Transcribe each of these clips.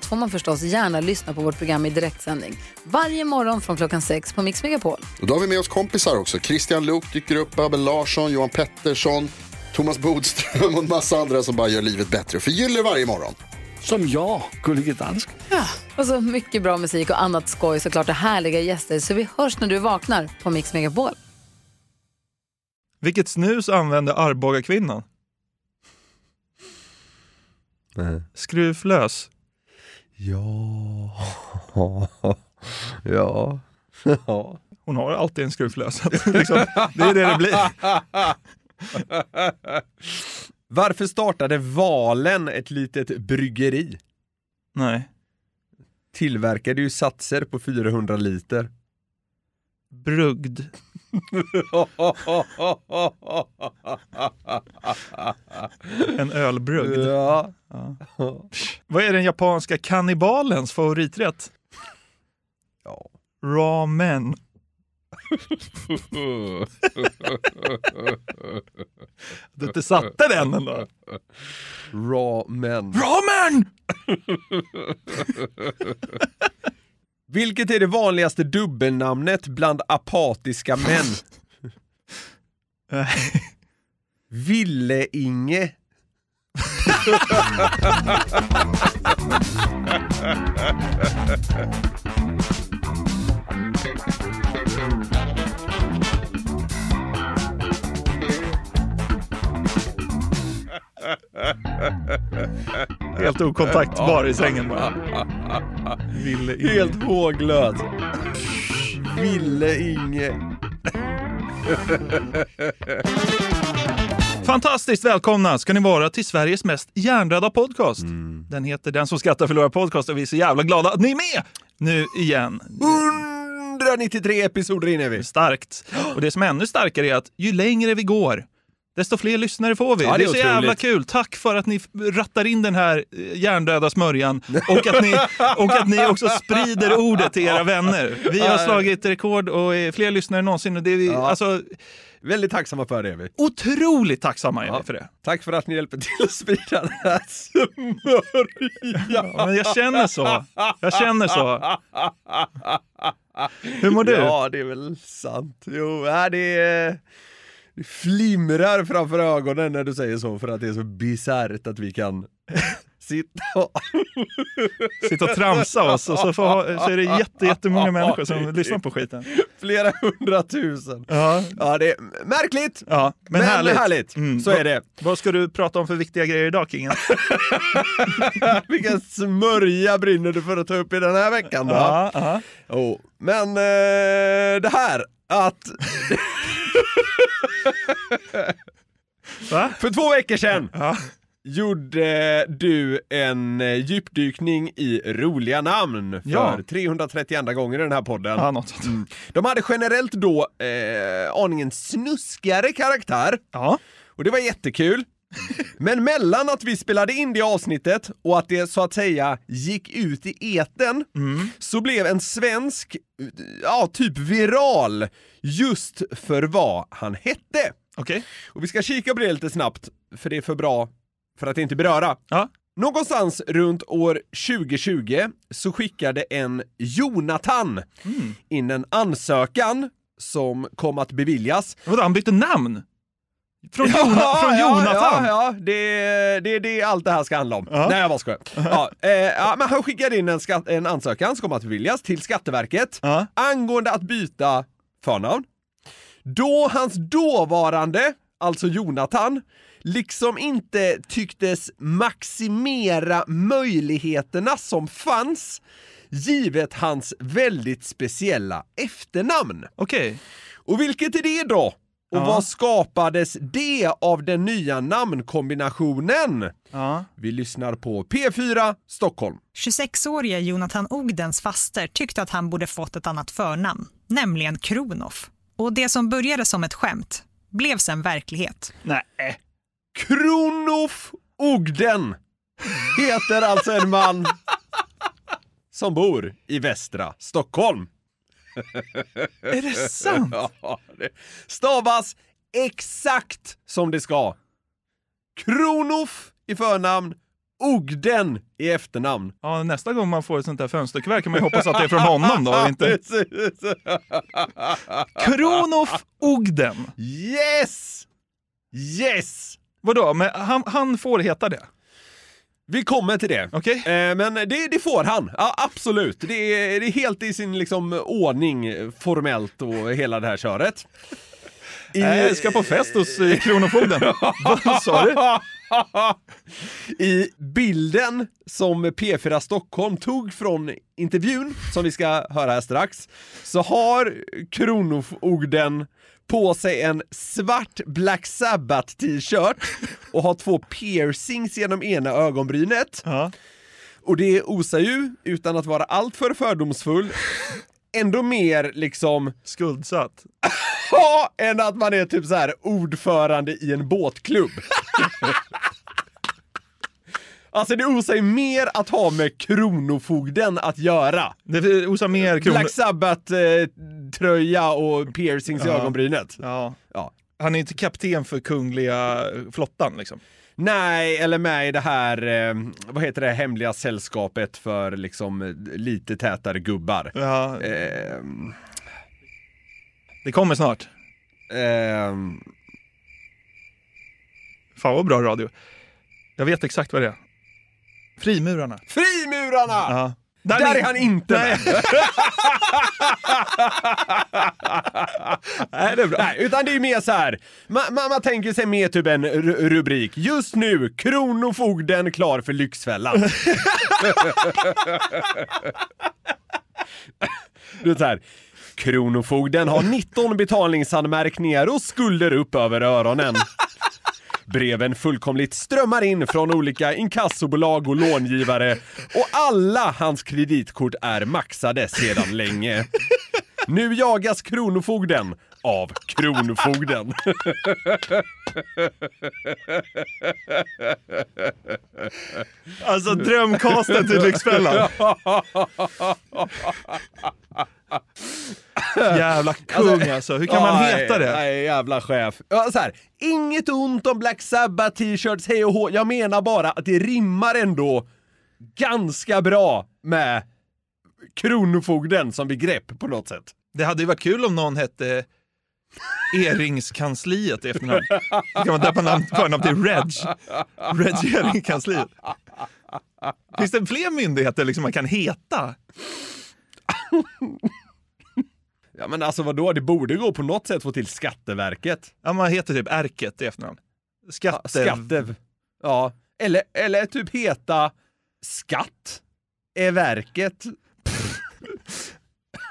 allt får man förstås gärna lyssna på vårt program i direktsändning. Varje morgon från klockan sex på Mix Megapol. Och då har vi med oss kompisar också. Christian Luuk dyker upp, Abel Larsson, Johan Pettersson, Thomas Bodström och en massa andra som bara gör livet bättre och förgyller varje morgon. Som jag, Gullige Dansken. Och så mycket bra musik och annat skoj såklart och härliga gäster. Så vi hörs när du vaknar på Mix Megapol. Vilket snus använde Arboga-kvinnan? Skruvlös. Ja. ja. ja. Hon har alltid en skruvlös. liksom, det är det det blir. Varför startade Valen ett litet bryggeri? Nej. Tillverkade ju satser på 400 liter. Brugd. En ölbrugd. Ja. Vad är den japanska kannibalens favoriträtt? Ja. Ramen. Du inte satte den ändå. Ramen. Ramen! Vilket är det vanligaste dubbelnamnet bland apatiska män? Ville-Inge. Helt okontaktbar i sängen bara. Ville in. Helt håglös. Ville-Inge. Fantastiskt välkomna ska ni vara till Sveriges mest hjärndöda podcast. Den heter Den som skrattar förlorar podcast och vi är så jävla glada att ni är med nu igen. 193 episoder in är vi. Starkt. Och det som är ännu starkare är att ju längre vi går, desto fler lyssnare får vi. Ja, det det är så jävla otroligt. kul. Tack för att ni rattar in den här eh, hjärndöda smörjan och att ni, och att ni också sprider ordet till era vänner. Vi har slagit rekord och är fler lyssnare än någonsin. Och det är vi, Ja. alltså, Väldigt tacksamma för det är vi. otroligt tacksamma är vi för det. Tack för att ni hjälper till att sprida den här smörjan. Ja, men jag känner så. Jag känner så. Hur mår du? Ja, det är väl sant. Jo, det, är, det flimrar framför ögonen när du säger så för att det är så bisarrt att vi kan sitta och... Sitta och tramsa oss och så, får, så är det jätte, jättemånga människor som lyssnar på skiten. Flera hundratusen. Ja, Ja, det är märkligt. ja men, Men härligt. härligt. Mm. Så är det. Vad ska du prata om för viktiga grejer idag, Kingen? Vilken smörja brinner du för att ta upp i den här veckan då? Ja, ja. Oh. Men eh, det här att Va? för två veckor sedan Ja. gjorde du en eh, djupdykning i roliga namn för Ja. 332 gånger i den här podden. Ja, något sånt. De hade generellt då eh, aningen snuskigare karaktär Ja. och det var jättekul. Men mellan att vi spelade in det avsnittet och att det så att säga gick ut i eten så blev en svensk, ja typ viral, just för vad han hette. Okej. Och vi ska kika på det lite snabbt, för det är för bra för att inte beröra. Ja. Någonstans runt år 2020 så skickade en Jonathan in en ansökan som kom att beviljas. Vadå, han bytte namn? Från, Jona, från Jonathan? Ja, ja, det, det, det är allt det här ska handla om. Ja. Nej, jag bara skojar. Ja, eh, ja, men han skickade in en, skatt, en ansökan som kom att beviljas till Skatteverket Ja. angående att byta förnamn. Då hans dåvarande, alltså Jonathan, liksom inte tycktes maximera möjligheterna som fanns givet hans väldigt speciella efternamn. Okej. Och vilket är det då? Och Ja. vad skapades det av den nya namnkombinationen? Ja. Vi lyssnar på P4 Stockholm. 26-årige Jonathan Ogdens faster tyckte att han borde fått ett annat förnamn, nämligen Kronoff. Och det som började som ett skämt blev sen verklighet. Nej. Kronof Ogden heter alltså en man som bor i västra Stockholm. Är det sant? Ja, det stavas exakt som det ska. Kronof i förnamn, Ogden i efternamn. Ja, nästa gång man får ett sånt där fönsterkuvert kan man ju hoppas att det är från honom då. Inte... Kronof Ogden. Yes! Yes! Vadå, men han, han får heta det? Vi kommer till det. Okej? Eh, men det, det får han. Ja, absolut. Det är, det är helt i sin liksom, ordning formellt och hela det här köret. I, jag ska på fest hos eh, Kronofogden. Vad sa du? I bilden som P4 Stockholm tog från intervjun, som vi ska höra här strax, så har Kronofogden på sig en svart Black Sabbath t-shirt och har två piercings genom ena ögonbrynet. Ja. Och det osar ju, utan att vara alltför fördomsfull, ändå mer liksom Skuldsatt. Ja, än att man är typ så här ordförande i en båtklubb. alltså det osar ju mer att ha med Kronofogden att göra. Det osar mer kronor... Black Sabbath-tröja och piercings i Ja. ögonbrynet. Ja. Ja. Han är inte kapten för kungliga flottan liksom. Nej, eller med i det här, eh, vad heter det, hemliga sällskapet för liksom eh, lite tätare gubbar. Ja, Ehm, det kommer snart. ehm, Fan vad bra radio. Jag vet exakt vad det är. Frimurarna. Frimurarna! Ja. Där är han inte Nej. med. Nej, det är bra. Nej, utan det är mer så här. Man, man, tänker sig mer typ en ru- rubrik. Just nu, Kronofogden klar för Lyxfällan. är så här. Kronofogden har 19 betalningsanmärkningar och skulder upp över öronen. Breven fullkomligt strömmar in från olika inkassobolag och långivare och alla hans kreditkort är maxade sedan länge. Nu jagas Kronofogden av Kronofogden. Alltså drömcasten till Lyxfällan. Jävla kung alltså. Hur kan man heta det? Nej, jävla chef. Ja, så här, inget ont om Black Sabbath t-shirts, hej och hå. Jag menar bara att det rimmar ändå ganska bra med Kronofogden som begrepp på något sätt. Det hade ju varit kul om någon hette Eringskansliet i efternamn. Då kan man döpa namn, förnamn till Reg. Reg Eringskansliet. Finns det fler myndigheter liksom man kan heta? Ja men alltså vadå, det borde gå på något sätt få till Skatteverket. Ja, man heter typ Ärket i efternamn. Skatte... Skatte... Ja, eller, eller typ heta Skatt är verket.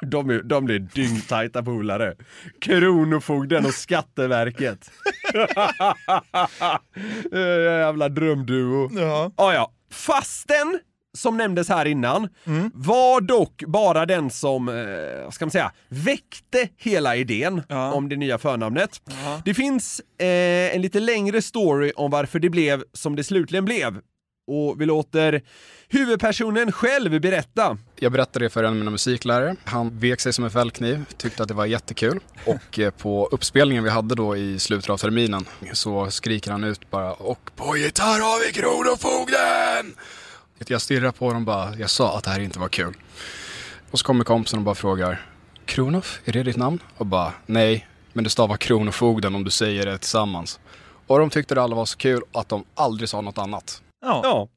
De, är, de blir dyngtajta polare. Kronofogden och Skatteverket. Jävla drömduo. Ja. Ah, ja. Fasten, som nämndes här innan, var dock bara den som, eh, ska man säga, väckte hela idén Ja. om det nya förnamnet. Det finns eh, en lite längre story om varför det blev som det slutligen blev. Och vi låter huvudpersonen själv berätta. Jag berättade det för en av mina musiklärare. Han vek sig som en fällkniv, tyckte att det var jättekul. Och eh, på uppspelningen vi hade då i slutet av terminen så skriker han ut bara och på gitarr har vi Kronofogden! Jag stirrar på honom bara, jag sa att det här inte var kul. Och så kommer kompisen och bara frågar Kronof, är det ditt namn? Och bara, nej, men det stavar Kronofogden om du säger det tillsammans. Och de tyckte det alla var så kul att de aldrig sa något annat ja. Ja,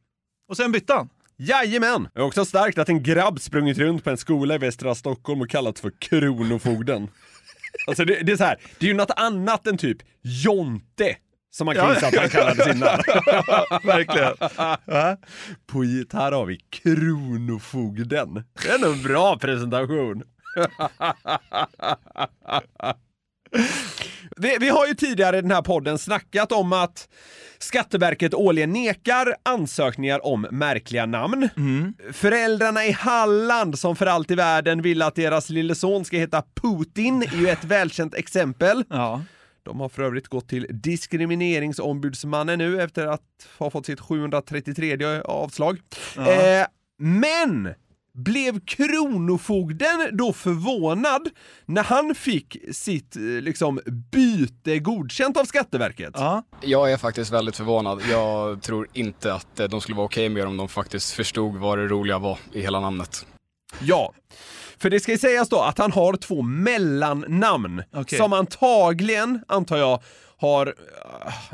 Och sen bytte han. Jajamän! Det är också starkt att en grabb sprungit runt på en skola i västra Stockholm och kallats för Kronofogden. Alltså det, det är så här, det är ju något annat än typ Jonte som man kan gissa att han kallades innan. Verkligen. Ja. På gitarr har vi Kronofogden. Det är nog en bra presentation. Vi, vi har ju tidigare i den här podden snackat om att Skatteverket årligen nekar ansökningar om märkliga namn. Föräldrarna i Halland som för allt i världen vill att deras lille son ska heta Putin är ju ett välkänt exempel. Ja. De har för övrigt gått till diskrimineringsombudsmannen nu efter att ha fått sitt 733 avslag. Eh, men blev Kronofogden då förvånad när han fick sitt eh, liksom, byte godkänt av Skatteverket? Ja. Jag är faktiskt väldigt förvånad. Jag tror inte att eh, de skulle vara okej med om de faktiskt förstod vad det roliga var i hela namnet. Ja. För det ska ju sägas då att han har två mellannamn Okej. som antagligen, antar jag, har uh,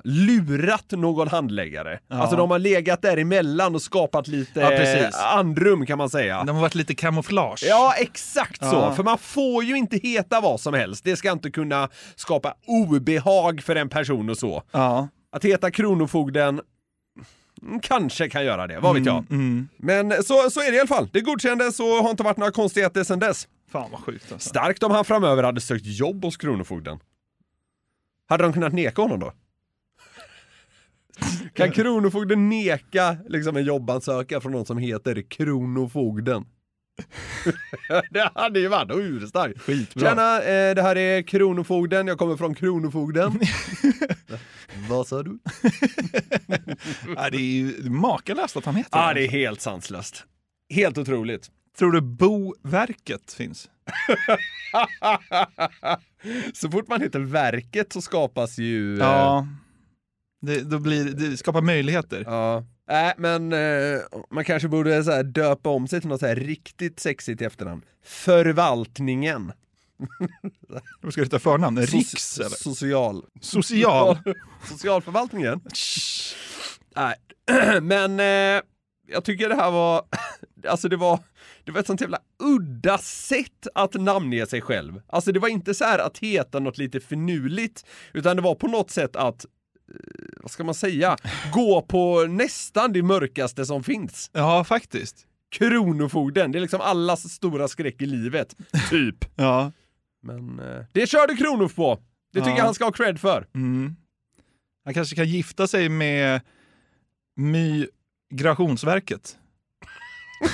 lurat någon handläggare. Ja. Alltså de har legat däremellan och skapat lite Ja, precis. andrum kan man säga. De har varit lite kamouflage. Ja, exakt så. Ja. För man får ju inte heta vad som helst. Det ska inte kunna skapa obehag för en person och så. Ja. Att heta Kronofogden mm, kanske kan göra det, vad vet jag. Mm. Men så, så är det i alla fall. Det godkändes och har inte varit några konstigheter sedan dess. Fan vad sjukt alltså. Starkt om han framöver hade sökt jobb hos Kronofogden. Hade de kunnat neka honom då? Kan Kronofogden neka liksom en jobbansökan från någon som heter Kronofogden? det hade ju varit urstarkt. Skitbra. Tjena, eh, det här är Kronofogden, jag kommer från Kronofogden. Vad sa du? Ja, det är ju makalöst att han heter Ja, ah, det är helt sanslöst. Helt otroligt. Tror du Boverket finns? Så fort man heter Verket så skapas ju... eh, Ja. Det, då blir, det skapar möjligheter. Ja. Nej, men eh, man kanske borde så här, döpa om sig till något så här riktigt sexigt i efternamn. Förvaltningen. Vad ska du ta förnamn? Riks eller? Social. Social? Socialförvaltningen. Nej, men eh, jag tycker det här var, alltså det var, det var ett sånt jävla udda sätt att namnge sig själv. Alltså det var inte så här att heta något lite finurligt, utan det var på något sätt att eh, vad ska man säga, gå på nästan det mörkaste som finns. Ja, faktiskt. Kronofogden, det är liksom allas stora skräck i livet, typ. Ja. Men eh, det körde Kronof på. Det tycker Ja. jag han ska ha cred för. Mm. Han kanske kan gifta sig med Migrationsverket.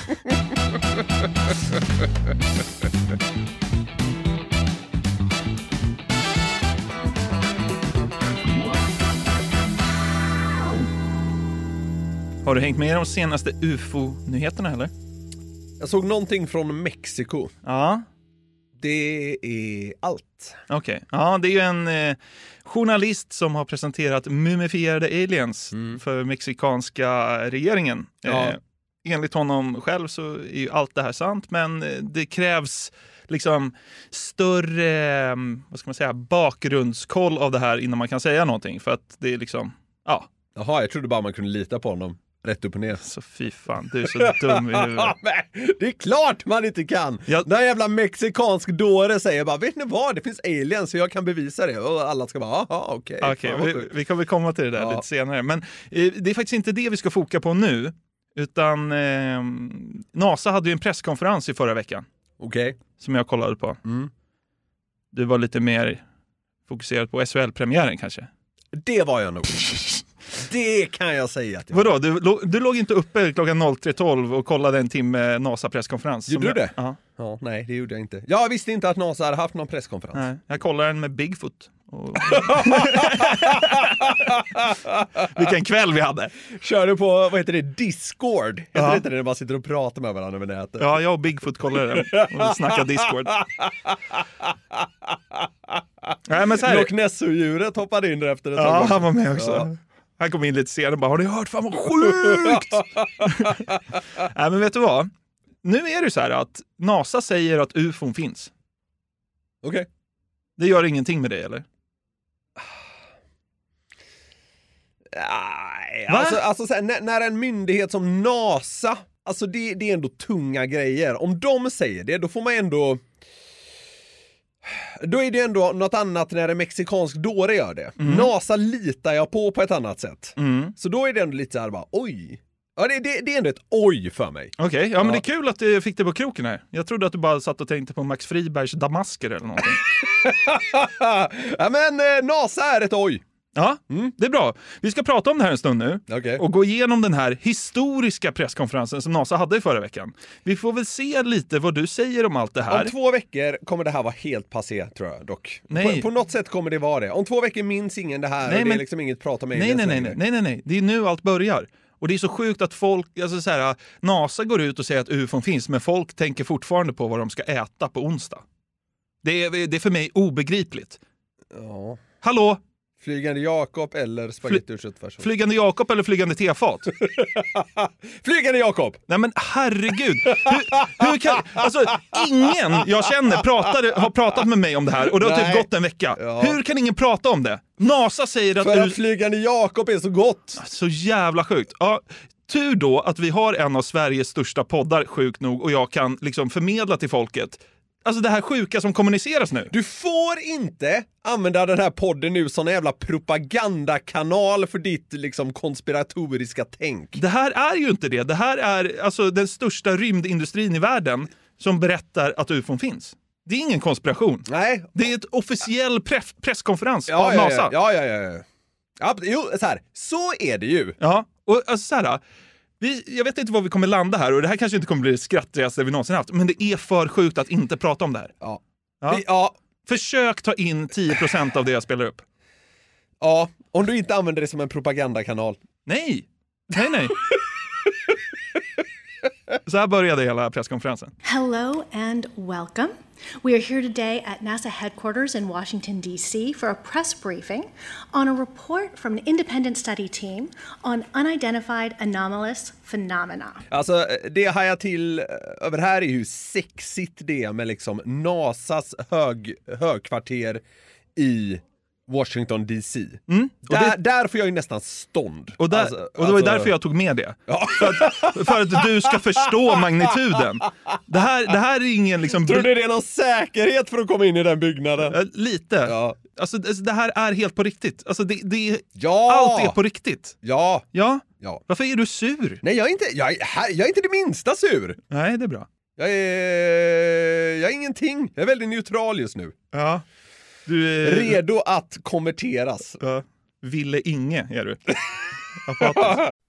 Har du hängt med i de senaste ufo-nyheterna eller? Jag såg någonting från Mexiko. Ja, Det är allt. okej. Ja, det är ju en eh, journalist som har presenterat mumifierade aliens för mexikanska regeringen. Ja. Eh, enligt honom själv så är ju allt det här sant, men eh, det krävs liksom större eh, vad ska man säga, bakgrundskoll av det här innan man kan säga någonting. För att det är liksom, ja, Jaha, jag trodde bara man kunde lita på honom. Rätt upp och ner. så fy fan, du är så dum i huvudet. Det är klart man inte kan! Ja. När en jävla mexikansk dåre säger bara vet ni vad, det finns aliens så jag kan bevisa det. Och alla ska bara jaha okej. Fan, vad vi, vi kommer komma till det där Ja. lite senare. Men eh, det är faktiskt inte det vi ska foka på nu. Utan eh, NASA hade ju en presskonferens i förra veckan Okej. som jag kollade på. Mm. Du var lite mer fokuserad på SHL-premiären kanske? Det var jag nog. det kan jag säga att jag Vadå, du, du låg inte uppe klockan 03.12 och kollade en timme NASA-presskonferens? Gjorde du det? Ja. Ja, nej det gjorde jag inte. Jag visste inte att NASA hade haft någon presskonferens. Nej, jag kollade den med Bigfoot. Och... Vilken kväll vi hade! Körde på, vad heter det, Discord? Heter Ja. det inte det när man sitter och pratar med varandra över nätet? Ja, jag och Bigfoot kollade den och snackade Discord. Nej, men så här, Loch Ness-djuret hoppade in där efter ett Ja, tag. han var med också. Ja. Han kom in lite senare och bara, har ni hört? Fan vad sjukt! Nej, men vet du vad? Nu är det så här att NASA säger att ufon finns. Okej. Det gör ingenting med det, eller? Nej, Va? alltså, alltså så här, när, när en myndighet som NASA, alltså det, det är ändå tunga grejer. Om de säger det, då får man ändå... Då är det ändå något annat när en mexikansk dåre gör det. NASA litar jag på på ett annat sätt. Mm. Så då är det ändå lite såhär bara, oj, Ja, det, det, det är ändå ett oj för mig. Okej, ja men Ja. det är kul att du fick det på kroken här. Jag trodde att du bara satt och tänkte på Max Fribergs damasker eller någonting. ja, men eh, NASA är ett oj. Ja, det är bra. Vi ska prata om det här en stund nu Okej. och gå igenom den här historiska presskonferensen som NASA hade i förra veckan. Vi får väl se lite vad du säger om allt det här. Om två veckor kommer det här vara helt passé tror jag dock. Nej. På, på något sätt kommer det vara det. Om två veckor minns ingen det här Nej, och det men- är liksom inget prat om Nej, aliens nej, nej, nej, nej, nej, nej. Det är nu allt börjar. Och det är så sjukt att folk, alltså så här, NASA går ut och säger att ufon finns, men folk tänker fortfarande på vad de ska äta på onsdag. Det är, det är för mig obegripligt. Ja. Hallå? Flygande Jakob eller spagetti och köttfärs. Flygande Jakob eller flygande tefat? Flygande Jakob! Nej men herregud! Hur, hur kan, alltså, ingen jag känner pratade, har pratat med mig om det här och det har Nej. typ gått en vecka. Ja. Hur kan ingen prata om det? NASA säger att... För att Flygande Jakob är så gott! Så jävla sjukt. Ja, tur då att vi har en av Sveriges största poddar, sjukt nog, och jag kan liksom förmedla till folket Alltså det här sjuka som kommuniceras nu. Du får inte använda den här podden nu som en jävla propagandakanal för ditt liksom konspiratoriska tänk. Det här är ju inte det. Det här är alltså den största rymdindustrin i världen som berättar att ufon finns. Det är ingen konspiration. Nej. Det är ett officiell press presskonferens Ja, av ja, NASA. ja, ja, ja, ja. ja jo, så här, så är det ju. Ja, och alltså så här, vi, jag vet inte var vi kommer landa här och det här kanske inte kommer bli det skrattrigaste vi någonsin haft, men det är för sjukt att inte prata om det här. Ja. Ja. Vi, ja, Försök ta in 10% av det jag spelar upp. ja, om du inte använder det som en propagandakanal. Nej! Nej, nej. Så här började hela presskonferensen. Hello and welcome. We are here today at NASA headquarters in Washington, D.C. for a press briefing on a report from an independent study team on unidentified anomalous phenomena. Alltså, det jag hajar till eh, över här är hur sexigt det är med liksom NASAs hög, högkvarter i Washington DC. Mm. Där, det, där får jag ju nästan stånd. och, där, Alltså, och det var alltså- därför jag tog med det. Ja. För, att, för att du ska förstå magnituden. Det här, det här är ingen liksom... Tror du det är någon säkerhet för att komma in i den byggnaden? Lite. Ja. Alltså, det här är helt på riktigt. Alltså, det, det, Ja! Allt är på riktigt. Ja! Ja. Ja. Varför är du sur? Nej, jag är, inte, jag, är, jag är inte det minsta sur. Nej, det är bra. Jag är, jag är ingenting. Jag är väldigt neutral just nu. Ja. Du. Redo att konverteras. Ja. Ville Inge är du.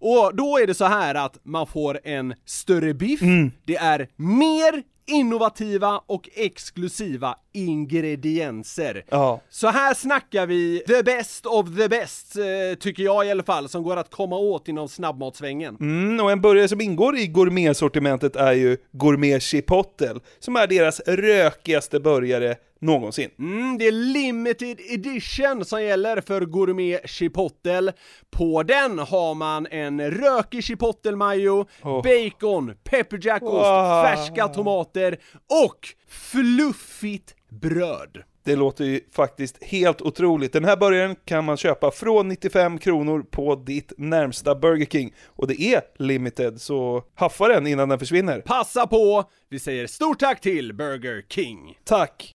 Och då är det så här att man får en större biff, det är mer innovativa och exklusiva ingredienser. Ja. Så här snackar vi the best of the best, eh, tycker jag i alla fall, som går att komma åt inom snabbmatsvängen. Mm, och en burgare som ingår i gourmetsortimentet är ju Gourmet Chipotle, som är deras rökigaste burgare någonsin. Mm, det är limited edition som gäller för Gourmet Chipotle. På den har man en rökig chipotle mayo, Oh. bacon, pepperjackost, Wow. färska tomater och fluffigt bröd. Det låter ju faktiskt helt otroligt. Den här burgaren kan man köpa från 95 kronor på ditt närmsta Burger King. Och det är limited, så haffa den innan den försvinner. Passa på! Vi säger stort tack till Burger King. Tack!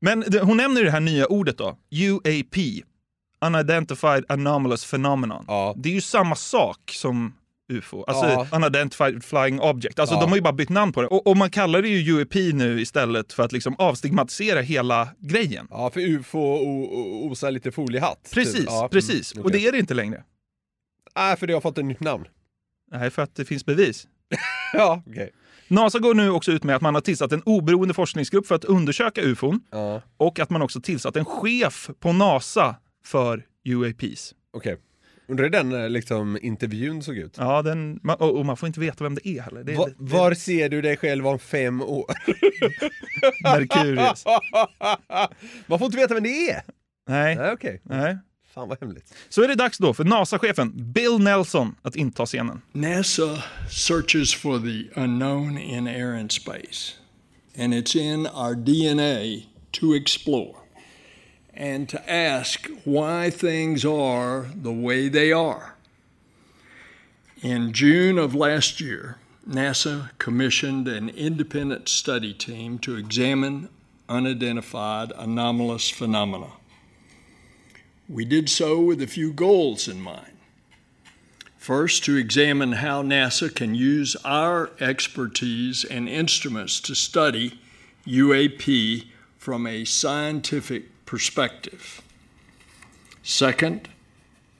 Men hon nämner det här nya ordet då, UAP. Unidentified Anomalous Phenomenon. Ja. Det är ju samma sak som UFO, alltså Ja. Unidentified Flying Object. Alltså Ja. de har ju bara bytt namn på det. Och, och man kallar det ju UAP nu istället för att liksom avstigmatisera hela grejen. Ja, för ufo o- o- osar lite foliehatt. Precis, typ. Ja, precis. mm, Och okej. det är det inte längre. Nej, för det har fått ett nytt namn. Nej, för att det finns bevis. Ja, okej. NASA går nu också ut med att man har tillsatt en oberoende forskningsgrupp för att undersöka ufon Ja, och att man också tillsatt en chef på NASA för UAPs. okej. Undrar hur den eh, liksom, intervjun såg ut? Ja, den, och och man får inte veta vem det är heller. Det Va, det- var ser du dig själv om fem år? Merkurius. Man får inte veta vem det är! Nej. Nej, okej. Nej. Fan vad hemligt. Så är det dags då för NASA-chefen Bill Nelson att inta scenen. NASA searches for the unknown in air and space, and it's in our DNA to explore and to ask why things are the way they are. In June of last year, NASA commissioned an independent study team to examine unidentified anomalous phenomena. We did so with a few goals in mind. First, to examine how NASA can use our expertise and instruments to study UAP from a scientific perspective. Second,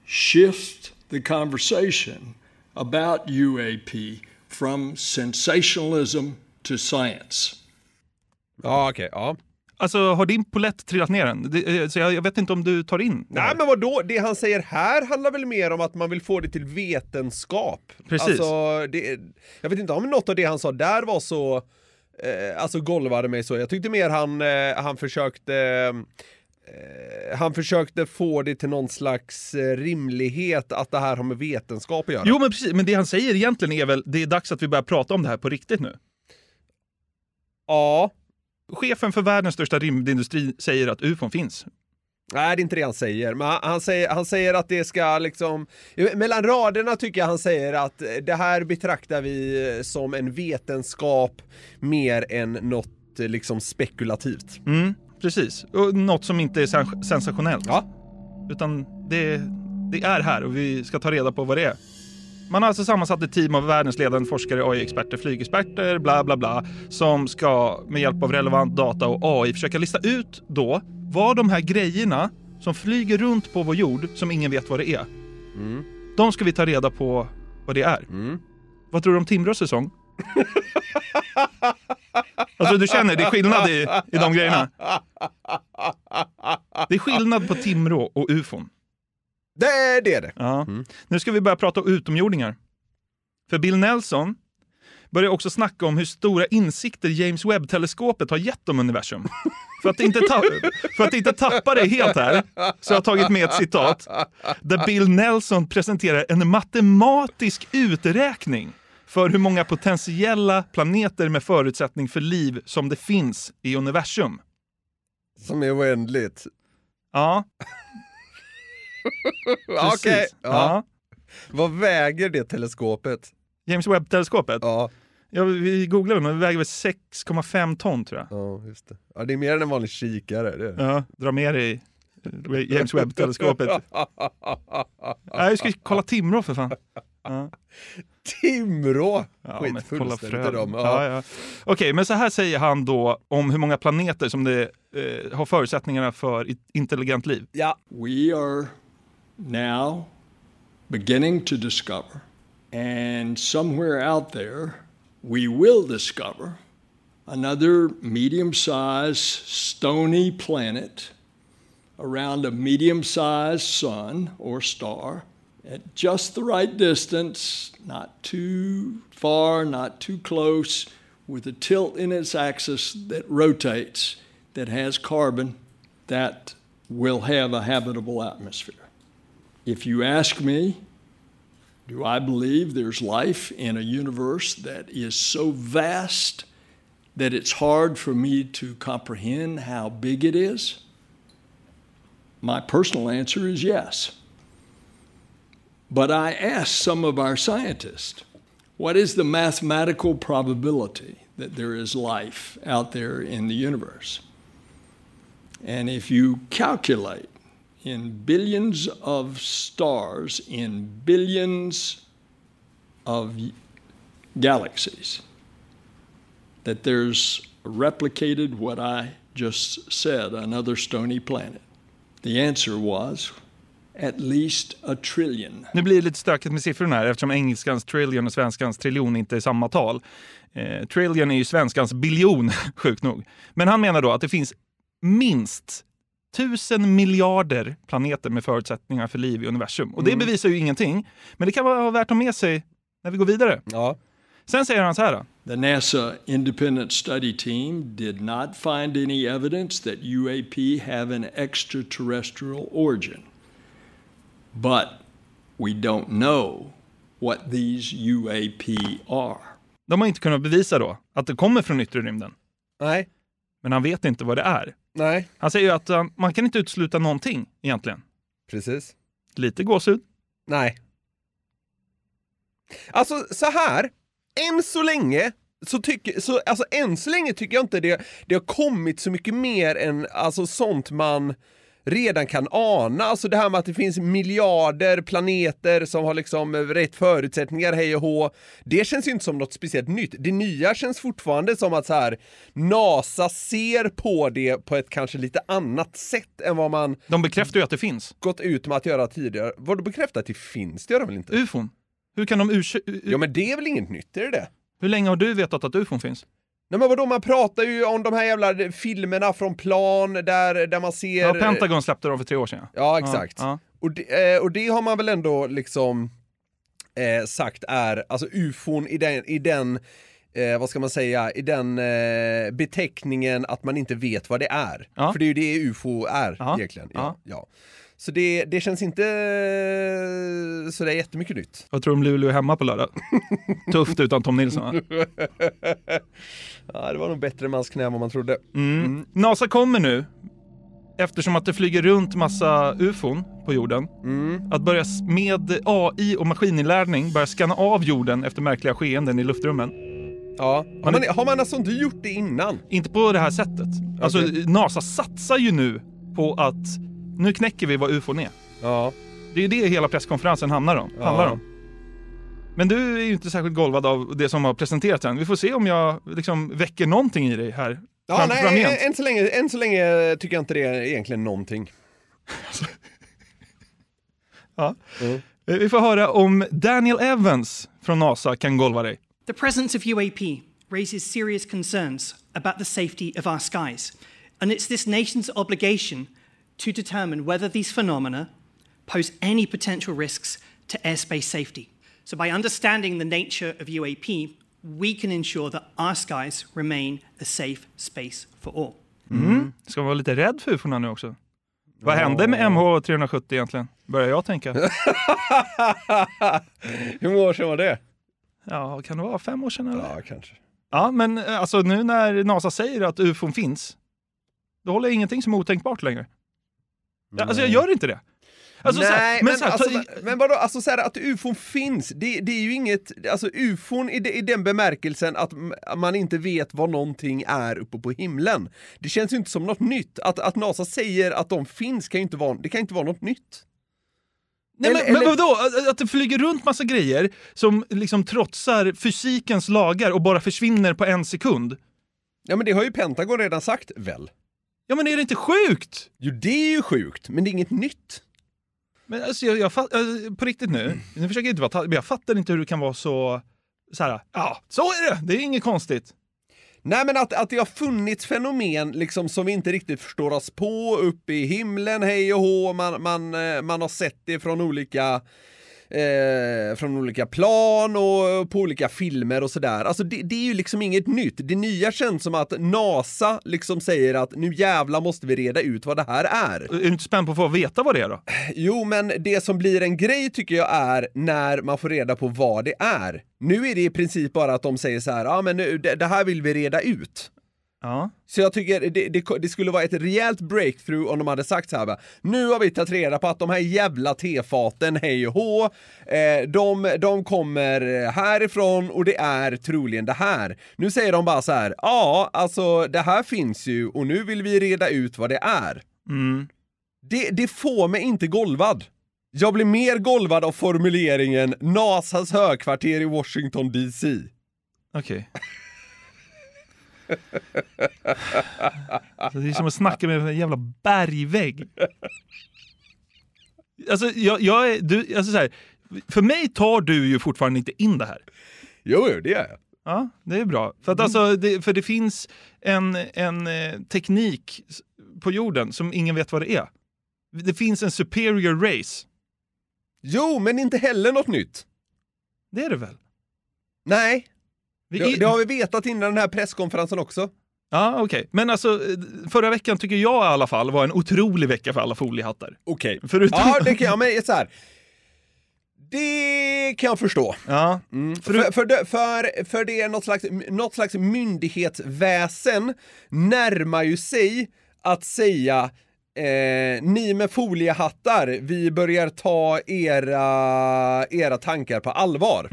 shift the conversation about UAP from sensationalism to science. Ja, okej. ja. Alltså, har din polett trillat ner än? Det, eh, så jag, jag vet inte om du tar in det här. Nej men vadå, det han säger här handlar väl mer om att man vill få det till vetenskap. Precis. Alltså, det, jag vet inte om något av det han sa där var så, eh, alltså golvade mig så. Jag tyckte mer han, eh, han försökte eh, han försökte få det till någon slags eh, rimlighet att det här har med vetenskap att göra. Jo, men precis. Men det han säger egentligen är väl, det är dags att vi börjar prata om det här på riktigt nu. Ja. Chefen för världens största rymdindustri säger att ufon finns. Nej, det är inte det han säger. Men han, säger, han säger att det ska liksom... Mellan raderna tycker jag han säger att det här betraktar vi som en vetenskap mer än något liksom spekulativt. Mm, precis. Och något som inte är sens- sensationellt. Ja. Utan det, det är här och vi ska ta reda på vad det är. Man har alltså sammansatt ett team av världens ledande forskare, AI-experter, flygexperter, bla bla bla, som ska med hjälp av relevant data och AI försöka lista ut då vad de här grejerna som flyger runt på vår jord som ingen vet vad det är. Mm. De ska vi ta reda på vad det är. Vad tror du om Timrås säsong? Alltså du känner, det är skillnad i, i de grejerna. Det är skillnad på Timrå och ufon. Det är det. är det. Ja. Nu ska vi börja prata om utomjordingar. För Bill Nelson börjar också snacka om hur stora insikter James Webb-teleskopet har gett om universum. För att, inte för att inte tappa det helt här, så jag har tagit med ett citat där Bill Nelson presenterar en matematisk uträkning för hur många potentiella planeter med förutsättning för liv som det finns i universum. Som är oändligt. Ja. Okej. Precis. Ja. Ja. Vad väger det teleskopet? James Webb-teleskopet? Ja. Ja, vi googlade men det väger väl 6,5 ton tror jag. Ja, just det. Ja, det är mer än en vanlig kikare. Det. Ja, dra med dig James Webb-teleskopet. Nej, vi ska kolla Timrå för fan. Ja. Timrå! Ja, Skit men kolla fullständigt i Frölunda. dem. Ja. Ja. Ja, Okej, men så här säger han då om hur många planeter som det eh, har förutsättningarna för intelligent liv. Ja. We are now beginning to discover, and somewhere out there, we will discover another medium sized stony planet around a medium sized sun or star at just the right distance, not too far, not too close, with a tilt in its axis that rotates, that has carbon, that will have a habitable atmosphere. If you ask me, do I believe there's life in a universe that is so vast that it's hard for me to comprehend how big it is? My personal answer is yes. But I asked some of our scientists, what is the mathematical probability that there is life out there in the universe? And if you calculate in billions of stars, in billions of galaxies, that there's replicated what I just said, another stony planet. The answer was at least a trillion. Nu blir det lite stökigt med siffrorna här eftersom engelskans trillion och svenskans triljon inte är samma tal. Eh, trillion är ju svenskans biljon, sjukt nog. Men han menar då att det finns minst tusen miljarder planeter med förutsättningar för liv i universum. Och det Mm. bevisar ju ingenting, men det kan vara värt att ha med sig när vi går vidare. Ja. Sen säger han så här. Då. The NASA Independent Study Team did not find any evidence that UAP have an extraterrestrial origin. But we don't know what these UAP are. De har inte kunnat bevisa då att det kommer från yttre rymden. Nej. Men han vet inte vad det är. Nej. Han säger ju att uh, man kan inte utesluta någonting egentligen. Precis. Lite gåshud. Nej. Alltså så här, än så länge så tycker, så, alltså än så länge tycker jag inte det, det har kommit så mycket mer än alltså sånt man redan kan ana. Alltså det här med att det finns miljarder planeter som har liksom rätt förutsättningar, hej och hå. Det känns ju inte som något speciellt nytt. Det nya känns fortfarande som att så här, NASA ser på det på ett kanske lite annat sätt än vad man De bekräftar ju att det finns. gått ut med att göra tidigare. Vad du bekräftar att det finns, det gör de väl inte? Ufon. Hur kan de ursäkta... Ja men det är väl inget nytt, är det det? Hur länge har du vetat att ufon finns? Nej men vadå, man pratar ju om de här jävla filmerna från plan där, där man ser... Ja, Pentagon släppte dem för tre år sedan. Ja, exakt. Ja, Och, det, eh, och det har man väl ändå liksom eh, sagt är, alltså ufon i den, i den eh, vad ska man säga, i den eh, beteckningen att man inte vet vad det är. Ja. För det är ju det ufo är Ja. egentligen. Ja. Ja. Så det, det känns inte eh, sådär jättemycket nytt. Vad tror du om Luleå är hemma på lördag? Tufft utan Tom Nilsson va? ja, det var nog bättre mans knä än vad man trodde. Mm. NASA kommer nu, eftersom att det flyger runt massa ufon på jorden, Mm. att börja med AI och maskininlärning börja scanna av jorden efter märkliga skeenden i luftrummen. Ja. Har man, har man alltså inte gjort det innan? Inte på det här sättet. Alltså NASA satsar ju nu på att nu knäcker vi vad ufon är. Ja. Det är ju det hela presskonferensen handlar om. Handlar Ja. om. Men du är ju inte särskilt golvad av det som har presenterats än. Vi får se om jag liksom väcker någonting i dig här Ja, fram, nej, framgent. än så, länge, än så länge tycker jag inte det är egentligen någonting. Ja. Vi får höra om Daniel Evans från NASA kan golva dig. The presence of UAP raises serious concerns about the safety of our skies, and it's this nation's obligation to determine whether these phenomena pose any potential risks to airspace safety. So, by understanding the nature of UAP, we can ensure that our skies remain a safe space for all. Mm. Ska man vara lite rädd för ufona nu också? Vad hände med MH370 egentligen? Börjar jag tänka. Hur många år sedan var det? Ja, kan det vara fem år sedan eller? Ja, kanske. Ja, men eh, alltså nu när NASA säger att ufon finns, då håller jag ingenting som otänkbart längre. Alltså jag gör inte det. Alltså, så här, Nej, men, så här, alltså, ta- men- men vadå, alltså så här, att ufon finns, det, det är ju inget, alltså ufon i, i den bemärkelsen att man inte vet vad någonting är uppe på himlen. Det känns ju inte som något nytt. Att, att NASA säger att de finns kan ju inte vara, det kan inte vara något nytt. Nej, men, Eller- men eller- vadå? Att- Att det flyger runt massa grejer som liksom trotsar fysikens lagar och bara försvinner på en sekund. Ja men det har ju Pentagon redan sagt, väl? Ja men är det inte sjukt? Jo det är ju sjukt, men det är inget nytt. Men alltså, jag, jag, fatt- alltså, på riktigt nu, nu försöker jag inte vara ta- men jag fattar inte hur det kan vara så, så här, ja, så är det, det är inget konstigt. Nej men att, att det har funnits fenomen liksom som vi inte riktigt förstår oss på, uppe i himlen, hej och hå, man, man, eh, man har sett det från olika Eh, från olika plan och på olika filmer och sådär. Alltså det, det är ju liksom inget nytt. Det nya känns som att NASA liksom säger att nu jävla måste vi reda ut vad det här är. Är du inte spänd på att få veta vad det är då? Jo, men det som blir en grej tycker jag är när man får reda på vad det är. Nu är det i princip bara att de säger så här, ja men nu, det, det här vill vi reda ut. Ja. Så jag tycker det, det, det skulle vara ett rejält breakthrough om de hade sagt så här nu har vi tagit reda på att de här jävla tefaten, hej och hå, eh, de, de kommer härifrån och det är troligen det här. Nu säger de bara så här, ja alltså det här finns ju och nu vill vi reda ut vad det är. Mm. Det, det får mig inte golvad. Jag blir mer golvad av formuleringen NASAs högkvarter i Washington DC. Okej. Alltså, det är som att snacka med en jävla bergvägg. Alltså, jag, jag är, du, alltså så här, för mig tar du ju fortfarande inte in det här. Jo, det gör jag. Ja, det är bra. För, att alltså, det, för det finns en, en eh, teknik på jorden som ingen vet vad det är. Det finns en superior race. Jo, men inte heller något nytt. Det är det väl? Nej. Vi Det, det har vi vetat innan den här presskonferensen också. Ja, okej. Men alltså, eh, förra veckan tycker jag i alla fall var en otrolig vecka för alla foliehattar. Okej. Förutom... Ja, det kan jag, men så här. Det kan jag förstå. Ja. För, för, det- för, för det är något slags, något slags myndighetsväsen närmar ju sig att säga eh, ni med foliehattar, vi börjar ta era, era tankar på allvar.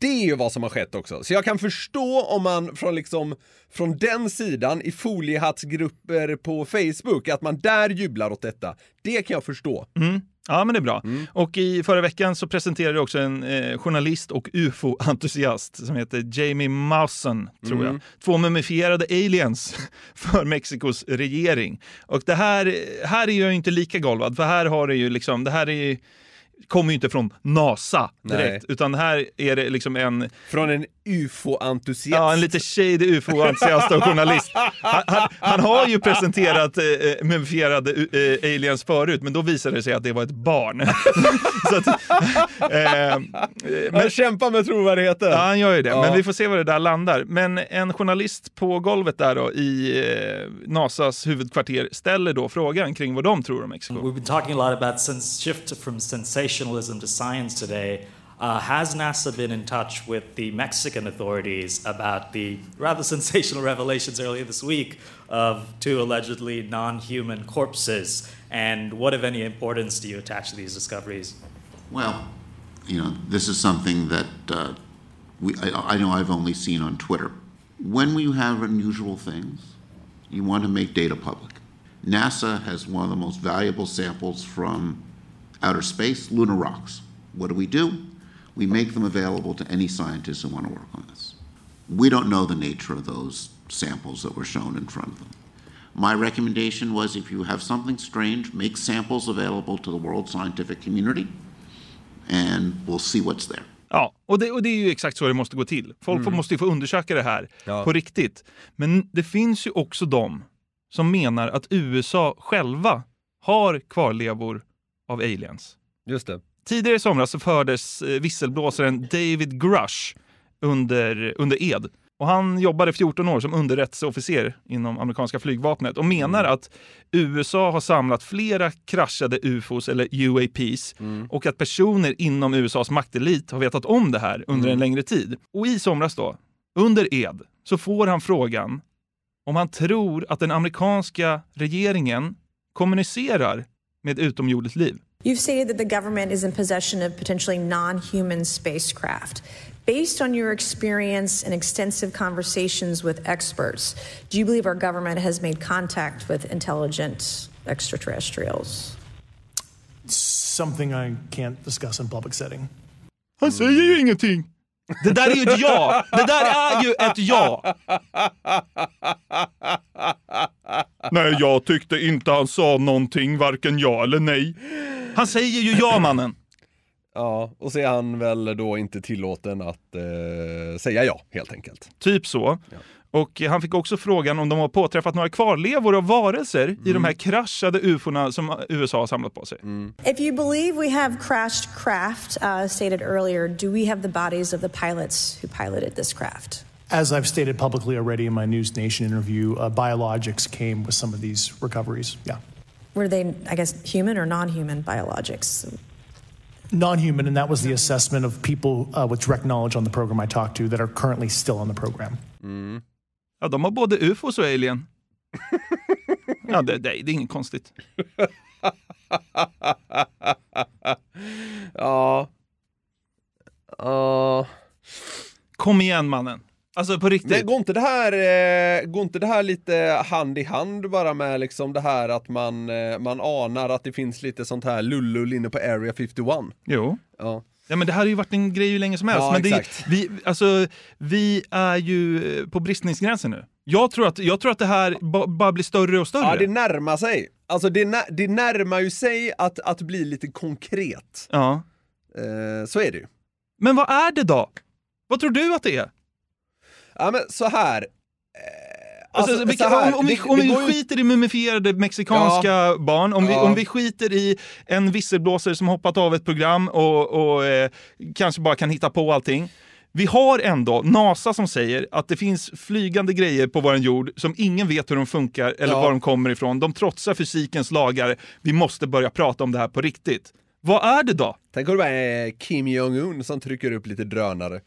Det är ju vad som har skett också. Så jag kan förstå om man från liksom från den sidan i foliehattsgrupper på Facebook, att man där jublar åt detta. Det kan jag förstå. Mm. Ja, men det är bra. Och i förra veckan så presenterade också en eh, journalist och ufo-entusiast som heter Jamie Mawson, tror Mm. jag, två mumifierade aliens för Mexikos regering. Och det här, här är jag ju inte lika golvad, för här har det ju liksom, det här är ju, kommer ju inte från NASA direkt, utan här är det liksom en... Från en ufo-entusiast? Ja, en lite shady ufo-entusiast och journalist. Han, han, han har ju presenterat eh, eh, mumifierade eh, aliens förut, men då visade det sig att det var ett barn. Så att, eh, Han kämpar med trovärdigheten. Ja, han gör ju det. Ja. Men vi får se var det där landar. Men en journalist på golvet där då i eh, NASAs huvudkvarter ställer då frågan kring vad de tror om Mexiko. We've been talking a lot about since shift from sensationalism to science today. Uh, has NASA been in touch with the Mexican authorities about the rather sensational revelations earlier this week of two allegedly non-human corpses? And what, if any, importance do you attach to these discoveries? Well, you know, this is something that uh, we, I, I know I've only seen on Twitter. When we have unusual things, you want to make data public. NASA has one of the most valuable samples from outer space, lunar rocks. What do we do? We make them available to any scientists who want to work on this. We don't know the nature of those samples that were shown in front of them. My recommendation was if you have something strange, make samples available to the world scientific community and we'll see what's there. Ja, och det, och det är ju exakt så det måste gå till. Folk får, Mm. måste ju få undersöka det här Ja. på riktigt. Men det finns ju också de som menar att USA själva har kvarlevor av aliens. Just det. Tidigare i somras så fördes eh, visselblåsaren David Grush under, under ed. Och han jobbade 14 år som underrättelseofficer inom amerikanska flygvapnet och menar att USA har samlat flera kraschade ufos eller UAPs och att personer inom USAs maktelit har vetat om det här under en längre tid. Och i somras då, under ed, så får han frågan om han tror att den amerikanska regeringen kommunicerar med utomjordiskt liv. You've stated that the government is in possession of potentially non human spacecraft. Based on your experience and extensive conversations with experts, do you believe our government has made contact with intelligent extraterrestrials? Something I can't discuss in public setting. Han säger ju ingenting. Det där är ju ett ja! Det där är ju ett ja! Nej, jag tyckte inte han sa någonting, varken ja eller nej. Han säger ju ja, mannen. Ja, och så är han väl då inte tillåten att eh, säga ja, helt enkelt. Typ så. Och han fick också frågan om de har påträffat några kvarlevor av varelser i de här kraschade ufona som USA har samlat på sig. If you believe we have crashed craft, uh, stated earlier, do we have the bodies of the pilots who piloted this craft? As I've stated publicly already in my News Nation interview, uh, biologics came with some of these recoveries. Yeah. Were they, I guess, human or non human biologics? Non human, and that was the assessment of people uh, with direct knowledge on the program I talked to that are currently still on the program. Ja, de har både ufos och alien. Ja, det, det, det är inget konstigt. ja. Ja. Kom igen mannen. Alltså på riktigt. Men går inte det här, eh, går inte det här lite hand i hand bara med liksom det här att man, eh, man anar att det finns lite sånt här lullull inne på Area 51? Jo. Ja. Ja, men det här har ju varit en grej hur länge som helst. Ja, men det, exakt. vi, alltså, vi är ju eh, på bristningsgränsen nu. Jag tror att, jag tror att det här ba, bara blir större och större. Ja, det närmar sig. Alltså det, nä- det närmar ju sig att, att bli lite konkret. Ja. Eh, så är det ju. Men vad är det då? Vad tror du att det är? Ja men så här. Alltså, Alltså, vilka, så här, om, om vi, om vi ju- skiter i mumifierade mexikanska barn, om, vi, Ja. om vi skiter i en visselblåsare som hoppat av ett program och, och eh, kanske bara kan hitta på allting. Vi har ändå NASA som säger att det finns flygande grejer på vår jord som ingen vet hur de funkar eller Ja. var de kommer ifrån. De trotsar fysikens lagar. Vi måste börja prata om det här på riktigt. Vad är det då? Tänk om det bara är Kim Jong-Un som trycker upp lite drönare.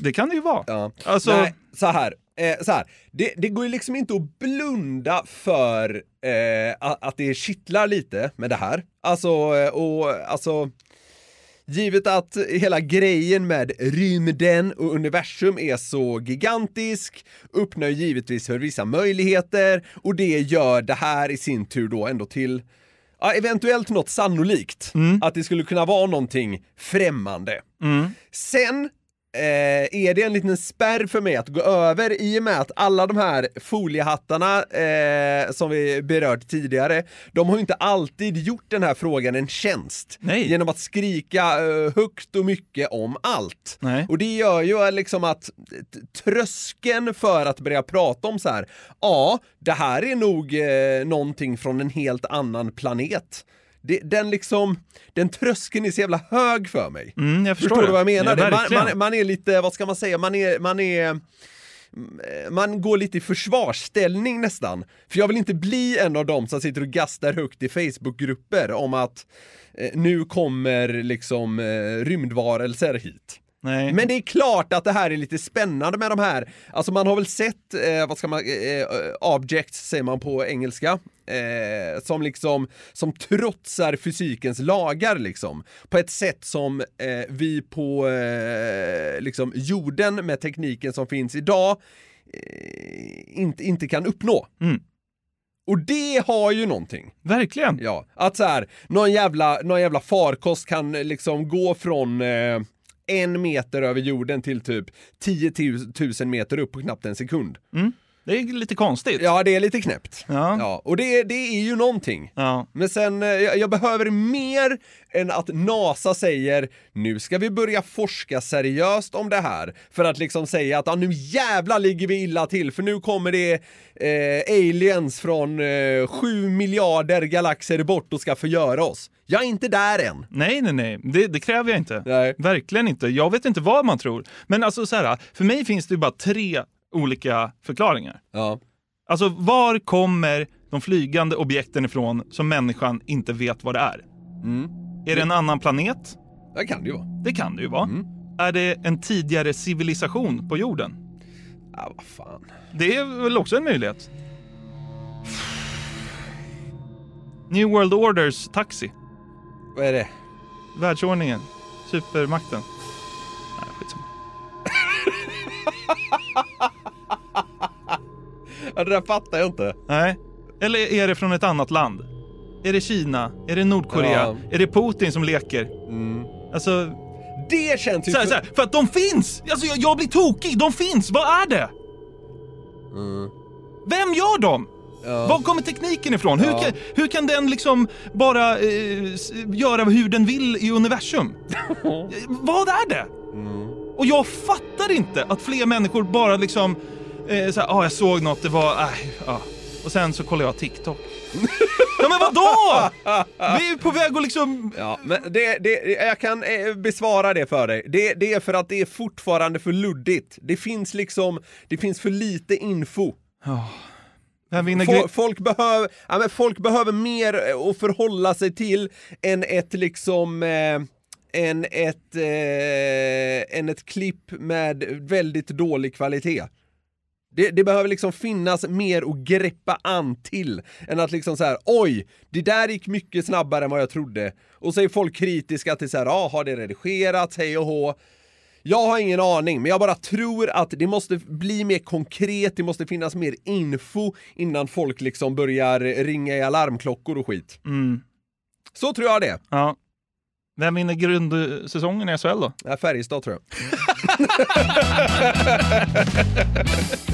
Det kan det ju vara. Ja. Alltså- Nej, så här. Eh, så här. Det, det går ju liksom inte att blunda för eh, att, det kittlar lite med det här. Alltså, eh, och alltså Givet att hela grejen med rymden och universum är så gigantisk, öppnar ju givetvis för vissa möjligheter och det gör det här i sin tur då ändå till ja, eventuellt något sannolikt. Att det skulle kunna vara någonting främmande. Sen eh, är det en liten spärr för mig att gå över i och med att alla de här foliehattarna eh, som vi berört tidigare, de har ju inte alltid gjort den här frågan en tjänst. Nej. Genom att skrika eh, högt och mycket om allt. Nej. Och det gör ju liksom att tröskeln för att börja prata om så här, ja, det här är nog eh, någonting från en helt annan planet. Det, den liksom, den tröskeln är så jävla hög för mig. Mm, jag förstår du det. vad jag menar? Ja, man, man, man är lite, vad ska man säga, man är, man är man går lite i försvarsställning nästan. För jag vill inte bli en av dem som sitter och gastar högt i Facebookgrupper om att eh, nu kommer liksom eh, rymdvarelser hit. Nej. Men det är klart att det här är lite spännande med de här, alltså man har väl sett, eh, vad ska man, eh, objects säger man på engelska, eh, som liksom, som trotsar fysikens lagar liksom. På ett sätt som eh, vi på eh, liksom jorden med tekniken som finns idag eh, inte, inte kan uppnå. Och det har ju någonting. Verkligen. Ja, att så här, någon jävla, någon jävla farkost kan liksom gå från eh, en meter över jorden till typ 10 000 meter upp på knappt en sekund. Mm. Det är lite konstigt. Ja, det är lite knäppt. Ja. Ja, och det, det är ju någonting. Ja. Men sen, eh, jag, jag behöver mer än att NASA säger nu ska vi börja forska seriöst om det här. För att liksom säga att ah, nu jävla ligger vi illa till för nu kommer det eh, aliens från eh, sju miljarder galaxer bort och ska förgöra oss. Jag är inte där än. Nej, nej, nej. Det, det kräver jag inte. Nej. Verkligen inte. Jag vet inte vad man tror. Men alltså så här, för mig finns det ju bara tre olika förklaringar. Ja. Alltså, var kommer de flygande objekten ifrån som människan inte vet vad det är? Är det en annan planet? Det kan det ju vara. Det kan det ju vara. Är det en tidigare civilisation på jorden? Ja, vad fan. Det är väl också en möjlighet. New World Orders taxi. Vad är det? Världsordningen. Supermakten. Nej, skitsamma. Ja, det där fattar jag inte. Nej. Eller är det från ett annat land? Är det Kina? Är det Nordkorea? Ja. Är det Putin som leker? Alltså... Det känns ju... Så här, så här, för att de finns! Alltså jag, jag blir tokig, de finns! Vad är det? Vem gör dem? Var kommer tekniken ifrån? Hur, Ja. kan, hur kan den liksom bara eh, göra hur den vill i universum? Vad är det? Och jag fattar inte att fler människor bara liksom, eh, såhär, ah, jag såg något, det var, äh, ja. Och sen så kollar jag TikTok. ja men vadå? Vi är på väg att liksom... Ja, men det, det, jag kan eh, besvara det för dig. Det, det är för att det är fortfarande för luddigt. Det finns liksom, det finns för lite info. Vem vinner Fol- gri- folk, behöver, ja, men folk behöver mer eh, att förhålla sig till än ett liksom eh, än ett, eh, än ett klipp med väldigt dålig kvalitet. Det, det behöver liksom finnas mer att greppa an till än att liksom så här, oj, det där gick mycket snabbare än vad jag trodde. Och så är folk kritiska till så här, ja, har det redigerats, hej och hå. Jag har ingen aning, men jag bara tror att det måste bli mer konkret, det måste finnas mer info innan folk liksom börjar ringa i alarmklockor och skit. Mm. Så tror jag det. Ja. Vem vinner grundsäsongen i SHL då? Ja, Färjestad tror jag.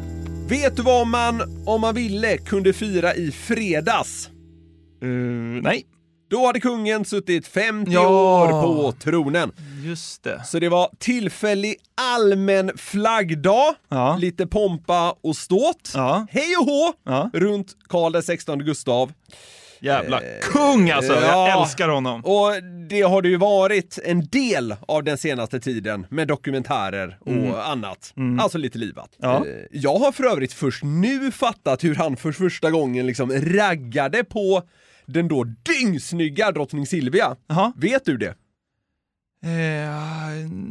Vet du vad man, om man ville, kunde fira i fredags? nej. Då hade kungen suttit 50 Ja. år på tronen. Just det. Så det var tillfällig allmän flaggdag, lite pompa och ståt, hej och hå, runt Karl XVI Gustav. Jävla kung alltså, jag Eh, ja. älskar honom. Och det har det ju varit en del av den senaste tiden med dokumentärer och Mm. annat. Mm. Alltså lite livat. Ja. Eh, Jag har för övrigt först nu fattat hur han för första gången liksom raggade på den då dyngsnygga drottning Silvia. Vet du det?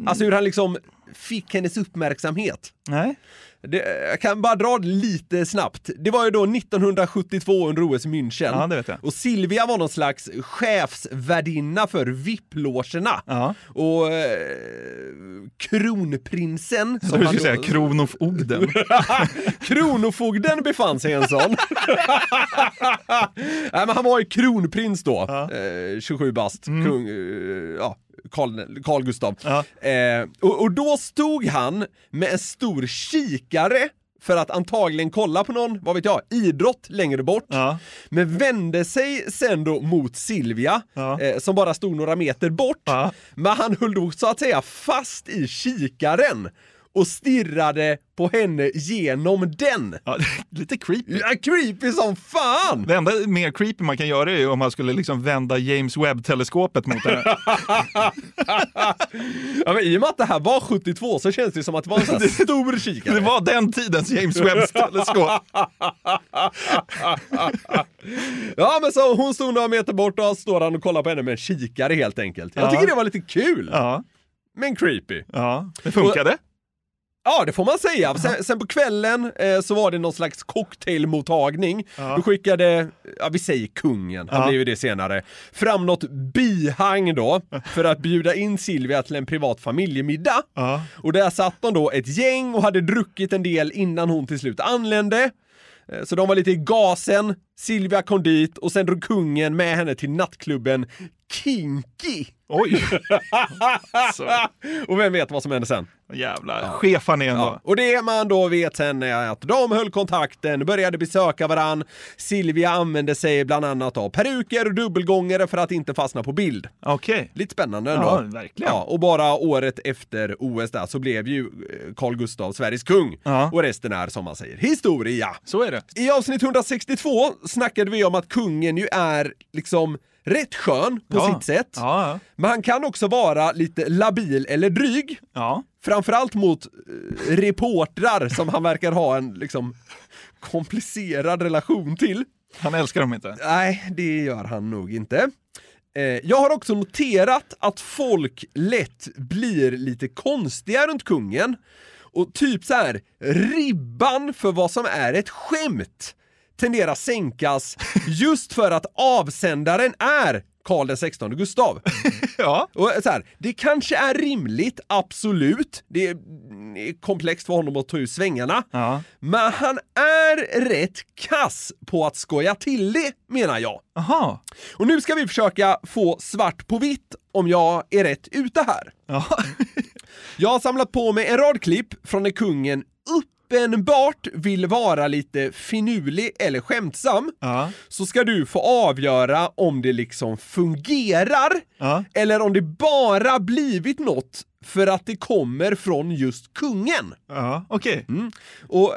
Alltså hur han liksom fick hennes uppmärksamhet. Nej. Det, jag kan bara dra det lite snabbt. Det var ju då 1972 under OS i München. Ja, det vet jag. Och Silvia var någon slags chefsvärdinna för VIP-logerna. Och eh, kronprinsen... Trodde du skulle säga kronofogden. Kronofogden befann sig i en sån. Nej, men han var ju kronprins då, eh, 27 bast, Mm. kung, eh, ja, Carl, Carl Gustav. Eh, och, och då stod han med en stor kikare för att antagligen kolla på någon, vad vet jag, idrott längre bort. Men vände sig sen då mot Silvia, eh, som bara stod några meter bort. Men han höll då så att säga fast i kikaren och stirrade på henne genom den. lite creepy. Ja, creepy som fan! Det enda mer creepy man kan göra är ju om man skulle liksom vända James Webb-teleskopet mot henne. Ja, men I och med att det här var 72 så känns det som att det var en sån stor kikare. Det var den tidens James Webb-teleskop. ja men så hon stod några meter bort och står han och kollar på henne med en kikare helt enkelt. Jag Ja. tycker det var lite kul. Ja. Men creepy. Ja, det funkade. Ja, det får man säga. Sen, sen på kvällen eh, så var det någon slags cocktailmottagning. Då skickade, ja vi säger kungen, han Ja. blev ju det senare, fram något bihang då för att bjuda in Silvia till en privat familjemiddag. Och där satt de då ett gäng och hade druckit en del innan hon till slut anlände. Eh, Så de var lite i gasen, Silvia kom dit och sen drog kungen med henne till nattklubben Kinky. Oj! och vem vet vad som hände sen? Jävlar, chef han är ändå. Ja. Och det man då vet sen är att de höll kontakten, började besöka varann. Silvia använde sig bland annat av peruker och dubbelgångare för att inte fastna på bild. Okej. Lite spännande ändå. Ja, verkligen. Ja, och bara året efter OS där så blev ju eh, Carl Gustav Sveriges kung. Och resten är som man säger historia. Så är det. I avsnitt 162 snackade vi om att kungen ju är liksom rätt skön på Ja. sitt sätt. Ja, ja. Men han kan också vara lite labil eller dryg. Ja. Framförallt mot eh, reportrar som han verkar ha en liksom komplicerad relation till. Han älskar dem inte. Nej, det gör han nog inte. Eh, Jag har också noterat att folk lätt blir lite konstiga runt kungen. Och typ så här, ribban för vad som är ett skämt tenderar sänkas just för att avsändaren är Karl XVI Gustav. ja. Och så här, det kanske är rimligt, absolut. Det är är komplext för honom att ta ut svängarna. Men han är rätt kass på att skoja till det, menar jag. Aha. Och nu ska vi försöka få svart på vitt om jag är rätt ute här. jag har samlat på mig en rad klipp från när kungen uppenbart vill vara lite finurlig eller skämtsam, så ska du få avgöra om det liksom fungerar eller om det bara blivit något för att det kommer från just kungen. Ja, okej. Mm. Och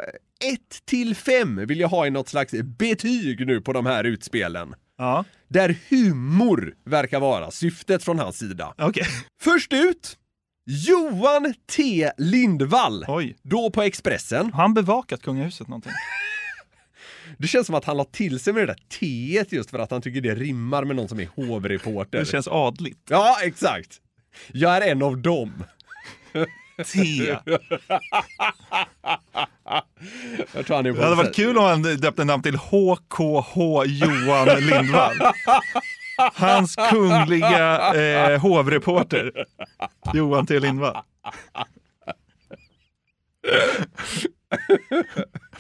1 till 5 vill jag ha i något slags betyg nu på de här utspelen. Ja. Där humor verkar vara syftet från hans sida. Okej. Först ut, Johan T Lindvall. Oj. Då på Expressen. Har han bevakat kungahuset någonting? Det känns som att han la till sig med det där T just för att han tycker det rimmar med någon som är hovreporter. Det känns adligt. Ja, exakt. Jag är en av dem. T. Jag tror han är på Det hade varit kul om han döpte namn till HKH Johan Lindvall. Hans kungliga eh, hovreporter Johan T Lindvall.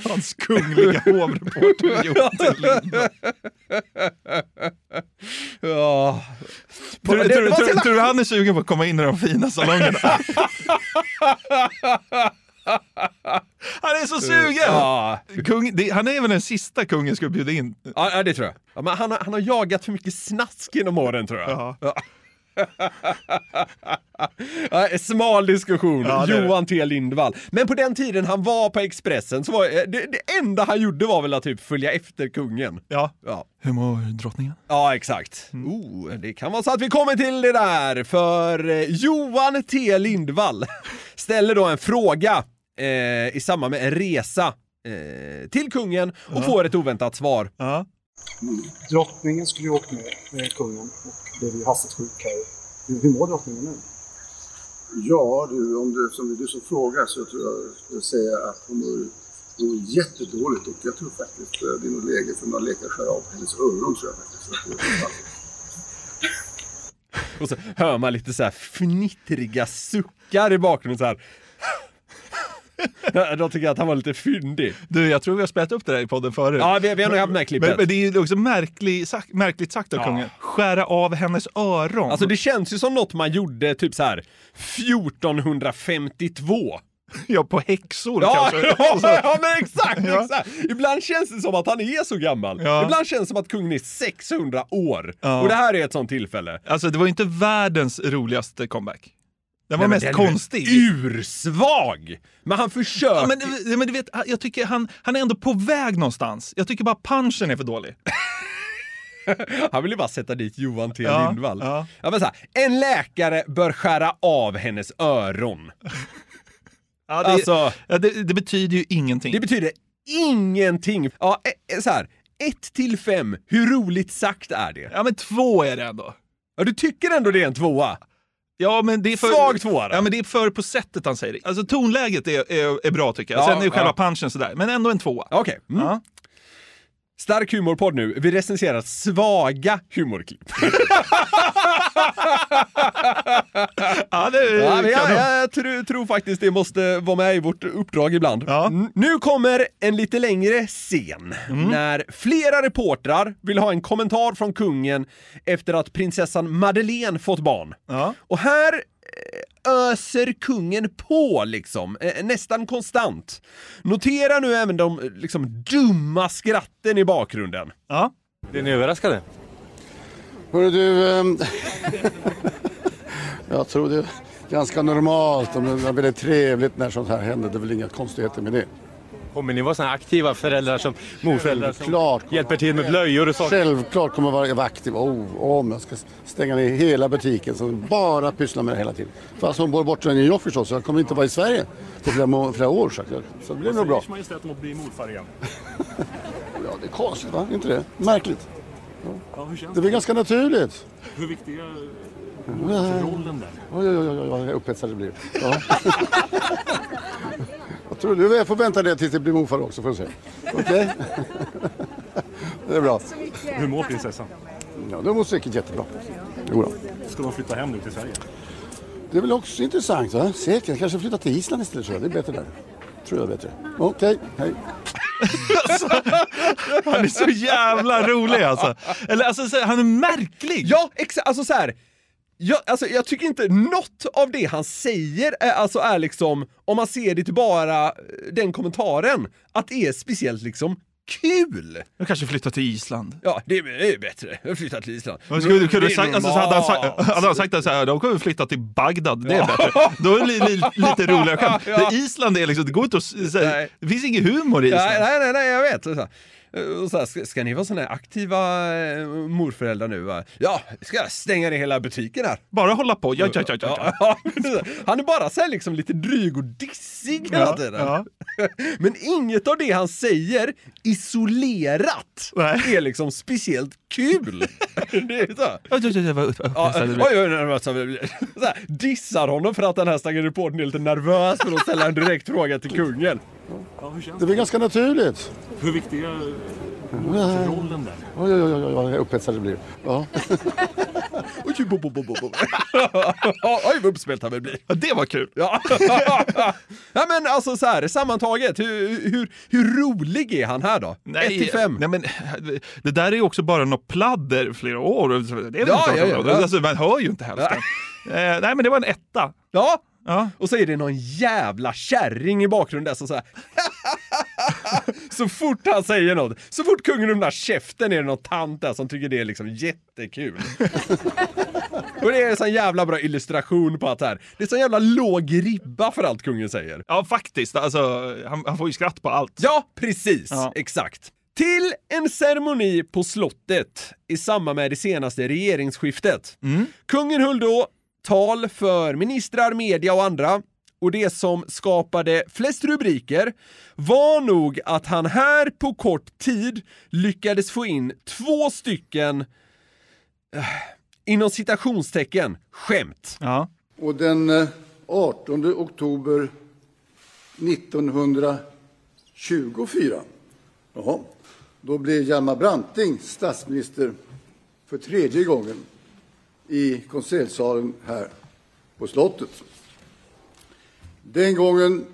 Hans kungliga hovreporter Johan T Lindvall. Ja. Tror, tror, jävla- tror du han är sugen på att komma in i de fina salongerna? Han är så sugen! Ja. Kung, det, han är väl den sista kungen skulle bjuda in. Ja, det tror jag. Ja, men han, har, han har jagat för mycket snask genom åren tror jag. Ja. Ja. Smal diskussion, Ja. Johan T Lindvall. Men på den tiden han var på Expressen så var eh, det, det enda han gjorde var väl att typ följa efter kungen. Ja. Ja, Hur mår drottningen? ja exakt. Oh, det kan vara så att vi kommer till det där, för eh, Johan T Lindvall ställer då en fråga eh, i samband med en resa eh, till kungen och Ja. får ett oväntat svar. Ja. Drottningen skulle ju åkt med, med kungen och blev ju hastigt sjuk här. Hur, hur mår drottningen nu? Ja, du, om det, som du som frågar så tror jag skulle säga att hon mår, mår jättedåligt och jag tror faktiskt eh, det är nog läge för några läkare att skära av hennes öron tror jag faktiskt. Och så hör man lite så här fnittriga suckar i bakgrunden så här. De tycker att han var lite fyndig. Du, jag tror vi har spelat upp det där i podden förut. Ja, vi, vi har nog haft med Men, klippet. men det är ju också märklig, sak- märkligt sagt av Ja. kungen. Skära av hennes öron. Alltså det känns ju som något man gjorde typ så här 1452. Ja, på häxor Ja, kanske. ja, ja men exakt, Ja. exakt! Ibland känns det som att han är så gammal. Ja. Ibland känns det som att kungen är 600 år. Och det här är ett sånt tillfälle. Alltså det var ju inte världens roligaste comeback. Den var Nej, mest den konstig. Ursvag! Men han försöker. Ja, men, men du vet, jag tycker han, han är ändå på väg någonstans. Jag tycker bara punchen är för dålig. Han vill ju bara sätta dit Johan T Ja, Lindvall. ja. Ja, men så här, en läkare bör skära av hennes öron. Ja, det, Alltså- ja, det, det betyder ju ingenting. Det betyder ingenting. Ja, eh, så här. 1 till 5, hur roligt sagt är det? Ja men två är det ändå. Ja, du tycker ändå det är en tvåa? Ja, men det är för, Svag tvåa då? Ja, men det är för på sättet han säger det. Alltså tonläget är, är, är bra tycker jag. Ja, Sen är ju själva ja. punchen sådär, men ändå en tvåa. Okej. Mm. Ja. Stark humorpodd nu. Vi recenserar svaga humorklipp. ja, det Ja, men jag, jag tror, tror faktiskt det måste vara med i vårt uppdrag ibland. Ja. Mm. Nu kommer en lite längre scen när flera reportrar vill ha en kommentar från kungen efter att prinsessan Madeleine fått barn. Ja. Och här öser kungen på liksom, eh, nästan konstant. Notera nu även de eh, liksom dumma skratten i bakgrunden. Ja. Blir ni överraskade? Hörru du, ehm, jag tror det är ganska normalt och det är väldigt trevligt när sånt här händer. Det är väl inga konstigheter med det. Kommer ni vara såna aktiva föräldrar som morföräldrar som Självklart. hjälper till med blöjor och saker? Självklart kommer jag vara aktiv. Oh, om jag ska stänga ner hela butiken så bara pyssla med det hela tiden. Fast hon bor i New York förstås. så Jag kommer inte vara i Sverige på flera, må- flera år. Så, att- så det blir nog bra. Majestät om att bli morfar igen? Ja, det är konstigt va? Inte det? Märkligt. Ja, hur känns Det är väl ganska naturligt. Hur viktig är rollen där? Oj, oj, oj, oj, oj vad upphetsad det blir. Ja. jag tror du jag får vänta det tills det blir morfar också får du se. Okej? det är bra. Hur mår prinsessan? Ja, det mår säkert jättebra. Jo då. Ska de flytta hem nu till Sverige? Det är väl också intressant va? Säkert. Kanske flytta till Island istället tror jag. Det är bättre där. Tror jag är bättre. Okej, hej. Han är så jävla rolig alltså. Eller alltså, så- han är märklig. Ja, exakt. Alltså så här. Jag, alltså, jag tycker inte något av det han säger är, alltså, är liksom, om man ser det till bara eh, den kommentaren, att det är speciellt liksom kul. Jag kanske flyttar till Island. Ja, det är, bättre. Jag flyttar till Island. Men skulle kunna Det sagt, alltså, så hade han sagt, hade han sagt så här, de kommer flytta till Bagdad, det är Ja. bättre. Då är det li, li, lite roligare skämt. Ja. Island är liksom, det går inte att, s- så här, det finns ingen humor i Island. Nej, nej, nej, nej jag vet. Här. Och så här, ska, ni vara såna här aktiva eh, morföräldrar nu? Va? Ja, ska jag stänga ner hela butiken här? Bara hålla på, ja, ja, ja, ja. Ja, Han är bara så här liksom lite dryg och dissig hela Ja, tiden. ja. Men inget av det han säger isolerat är liksom speciellt kul. det är så. Ja, oj, oj, oj, så här, dissar honom för att den här stackars reportern är lite nervös för att ställa en direkt fråga till kungen. Det är väl ganska naturligt. Hur viktiga Ja. är rollen där? Oj, oj, oj, oj, vad upphetsad det blir. Ja. Oj, bo, bo, bo, bo. Oj, vad uppspelt han vill bli. Ja, det var kul. Ja. ja, men alltså så här, sammantaget, hur, hur, hur rolig är han här då? 1 till 5? Nej, men, det där är ju också bara något pladder flera år. Det är Ja, inte ja, ja. Alltså, man hör ju inte hälften. eh, nej, men det var en etta. Ja. Ja. Och så är det någon jävla kärring i bakgrunden där som så här. så fort han säger något, så fort kungen öppnar käften är det någon tant där som tycker det är liksom jättekul. Och det är en sån jävla bra illustration på att här, det är så jävla låg ribba för allt kungen säger. Ja, faktiskt. Alltså, han, han får ju skratt på allt. Ja, precis. Ja. Exakt. Till en ceremoni på slottet i samband med det senaste regeringsskiftet. Kungen höll då tal för ministrar, media och andra. Och det som skapade flest rubriker var nog att han här på kort tid lyckades få in två stycken, eh, inom citationstecken, skämt. Ja. Och den eh, 18 oktober 1924, jaha, då blev Hjalmar Branting statsminister för tredje gången i konseljsalen här på slottet. Den gången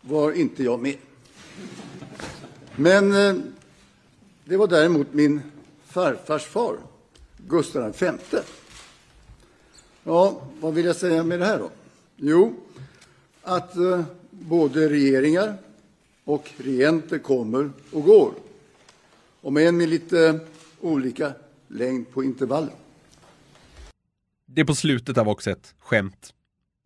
var inte jag med. Men eh, det var däremot min farfars far, Gustav V. Ja, vad vill jag säga med det här då? Jo, att eh, både regeringar och regenter kommer och går. Om än med lite olika längd på intervallen. Det på slutet av också ett skämt.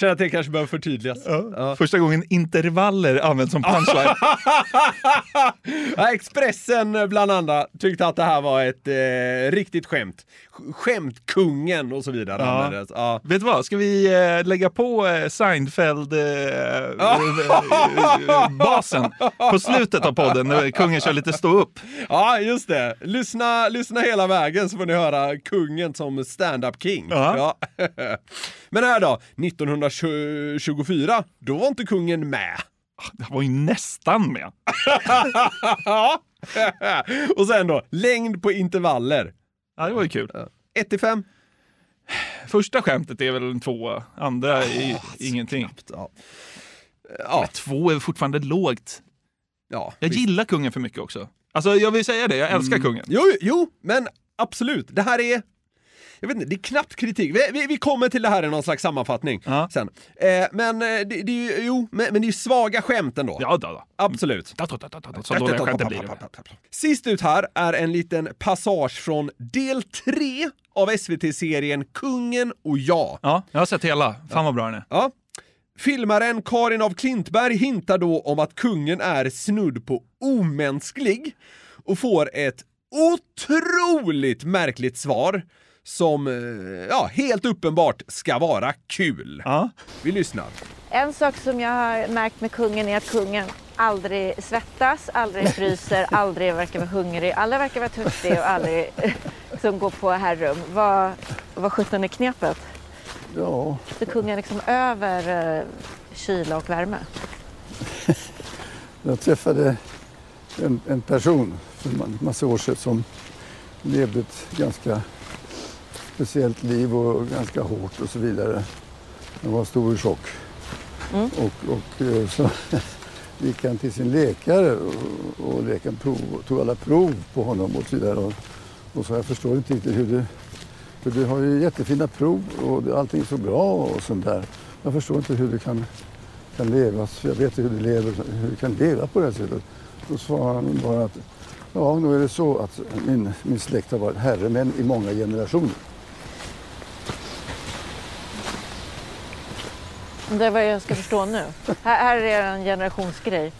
Känner att det kanske behöver förtydligas. Ja. Första gången intervaller används som punchline. ja, Expressen eh, bland andra tyckte att det här var ett eh, riktigt skämt. Sk- Skämtkungen och så vidare. Ja. Ja. Vet du vad, ska vi eh, lägga på eh, Seinfeld eh, eh, basen på slutet av podden när kungen kör lite stå upp? Ja, just det. Lyssna, lyssna hela vägen så får ni höra kungen som stand-up king. Ja. Ja. Men här då, 1924, då var inte kungen med. Han var ju nästan med. och sen då, längd på intervaller. Ja, det var ju kul. 1 till 5. Första skämtet är väl en tvåa, andra är ingenting. Ja. Ja. Två är fortfarande lågt. Ja, jag gillar kungen för mycket också. Alltså jag vill säga det, jag älskar Mm. kungen. Jo, jo, men absolut. Det här är... Jag vet inte, det är knappt kritik. Vi, vi, vi kommer till det här i någon slags sammanfattning sen. Eh, men eh, det, det är ju, jo, men, men det är ju svaga skämt ändå. Ja, då, då. Absolut. Så dåliga skämt det blir. Sist ut här är en liten passage från del 3 av SVT-serien Kungen och jag. Ja, jag har sett hela. Fan vad bra den är. Ja. Filmaren Karin av Klintberg hintar då om att kungen är snudd på omänsklig och får ett otroligt märkligt svar som, eh, ja, helt uppenbart ska vara kul. Ja. Vi lyssnar. En sak som jag har märkt med kungen är att kungen aldrig svettas, aldrig fryser, aldrig verkar vara hungrig, aldrig verkar vara törstig och aldrig som går på herrum. Vad, vad sjutton är knepet? Ja, Så kungen liksom över eh, kyla och värme? jag träffade en, en person för en massa år sedan som levde ett ganska speciellt liv och ganska hårt och så vidare. Han var stor och tjock. Mm. Och, och eh, så gick han till sin läkare och, och läkaren prov, tog alla prov på honom och så vidare. Och, och så jag förstår inte riktigt hur du, för du har ju jättefina prov och det- allting är så bra och sånt där. Jag förstår inte hur du kan, kan leva, jag vet hur du lever, hur du kan leva på det här sättet. Då svarade han bara att ja, nu är det så att min, min släkt har varit herremän i många generationer. Det är vad jag ska förstå nu. Här, här är en generationsgrej.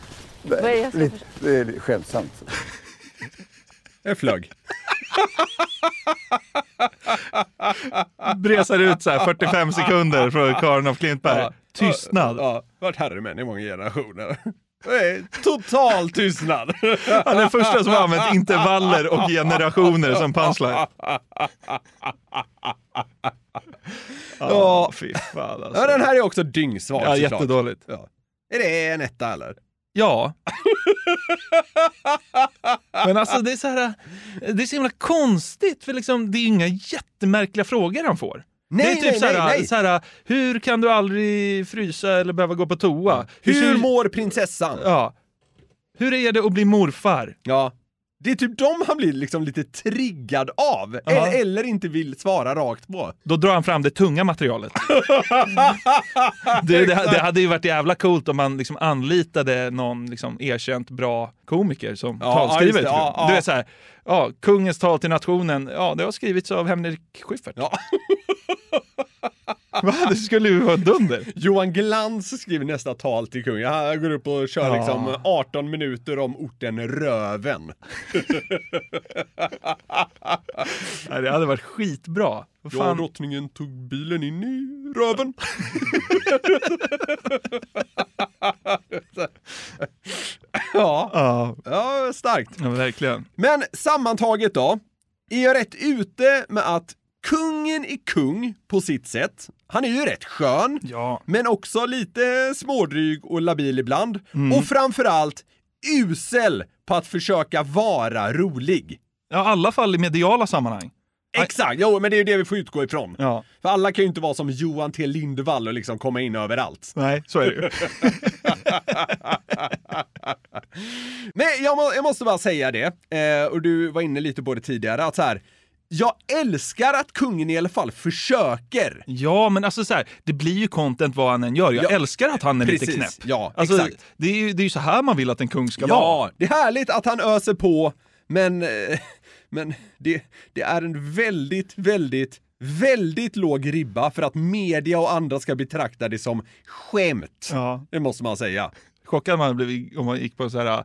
Vad är det jag ska Lite- Det är skämtsamt. Jag flög. Bresar ut så här 45 sekunder från Karin av Klintberg. Ja. Tystnad. Ja, varit herremän i många generationer. Total tystnad. Han är den första som har använt intervaller och generationer som punchline. Ja, fy fan alltså. Ja, den här är också dyngsvag Ja, såklart. jättedåligt. Ja. Är det en etta eller? Ja. Men alltså det är så här, det är så himla konstigt för liksom, det är inga jättemärkliga frågor han får. Nej, det är typ nej, så här, nej, nej. Så här, hur kan du aldrig frysa eller behöva gå på toa? Hur ser- mår prinsessan? Ja. Hur är det att bli morfar? Ja. Det är typ de han blir liksom lite triggad av, Ja. eller, eller inte vill svara rakt på. Då drar han fram det tunga materialet. Det, det, det hade ju varit jävla coolt om man liksom anlitade någon liksom erkänt bra komiker som Ja, talskrivare. Ja, ja. Du vet så här, ja, kungens tal till nationen, ja det har skrivits av Henrik Schyffert. Ja. Va? Det skulle ju vara dunder. Johan Glans skriver nästa tal till kungen. Han går upp och kör Ja. liksom 18 minuter om orten Röven. Nej, det hade varit skitbra. Vad Ja, fan? drottningen tog bilen in i Röven. ja. Ja. ja, starkt. ja, verkligen. Men sammantaget då, är jag rätt ute med att kungen är kung på sitt sätt. Han är ju rätt skön, Ja. men också lite smådryg och labil ibland. Mm. Och framförallt usel på att försöka vara rolig. Ja, i alla fall i mediala sammanhang. Exakt, jo men det är ju det vi får utgå ifrån. Ja. För alla kan ju inte vara som Johan T Lindvall och liksom komma in överallt. Nej, så är det ju. Men jag, må, jag måste bara säga det, eh, och du var inne lite på det tidigare, att så här, jag älskar att kungen i alla fall försöker. Ja, men alltså så här, det blir ju content vad han än gör. Jag Ja, älskar att han är lite precis. knäpp. Ja, alltså, exakt. Det är ju det är så här man vill att en kung ska Ja, vara. det är härligt att han öser på, men, eh, men det, det är en väldigt, väldigt, väldigt låg ribba för att media och andra ska betrakta det som skämt. Ja. Det måste man säga. Chockad man blev om man gick på så här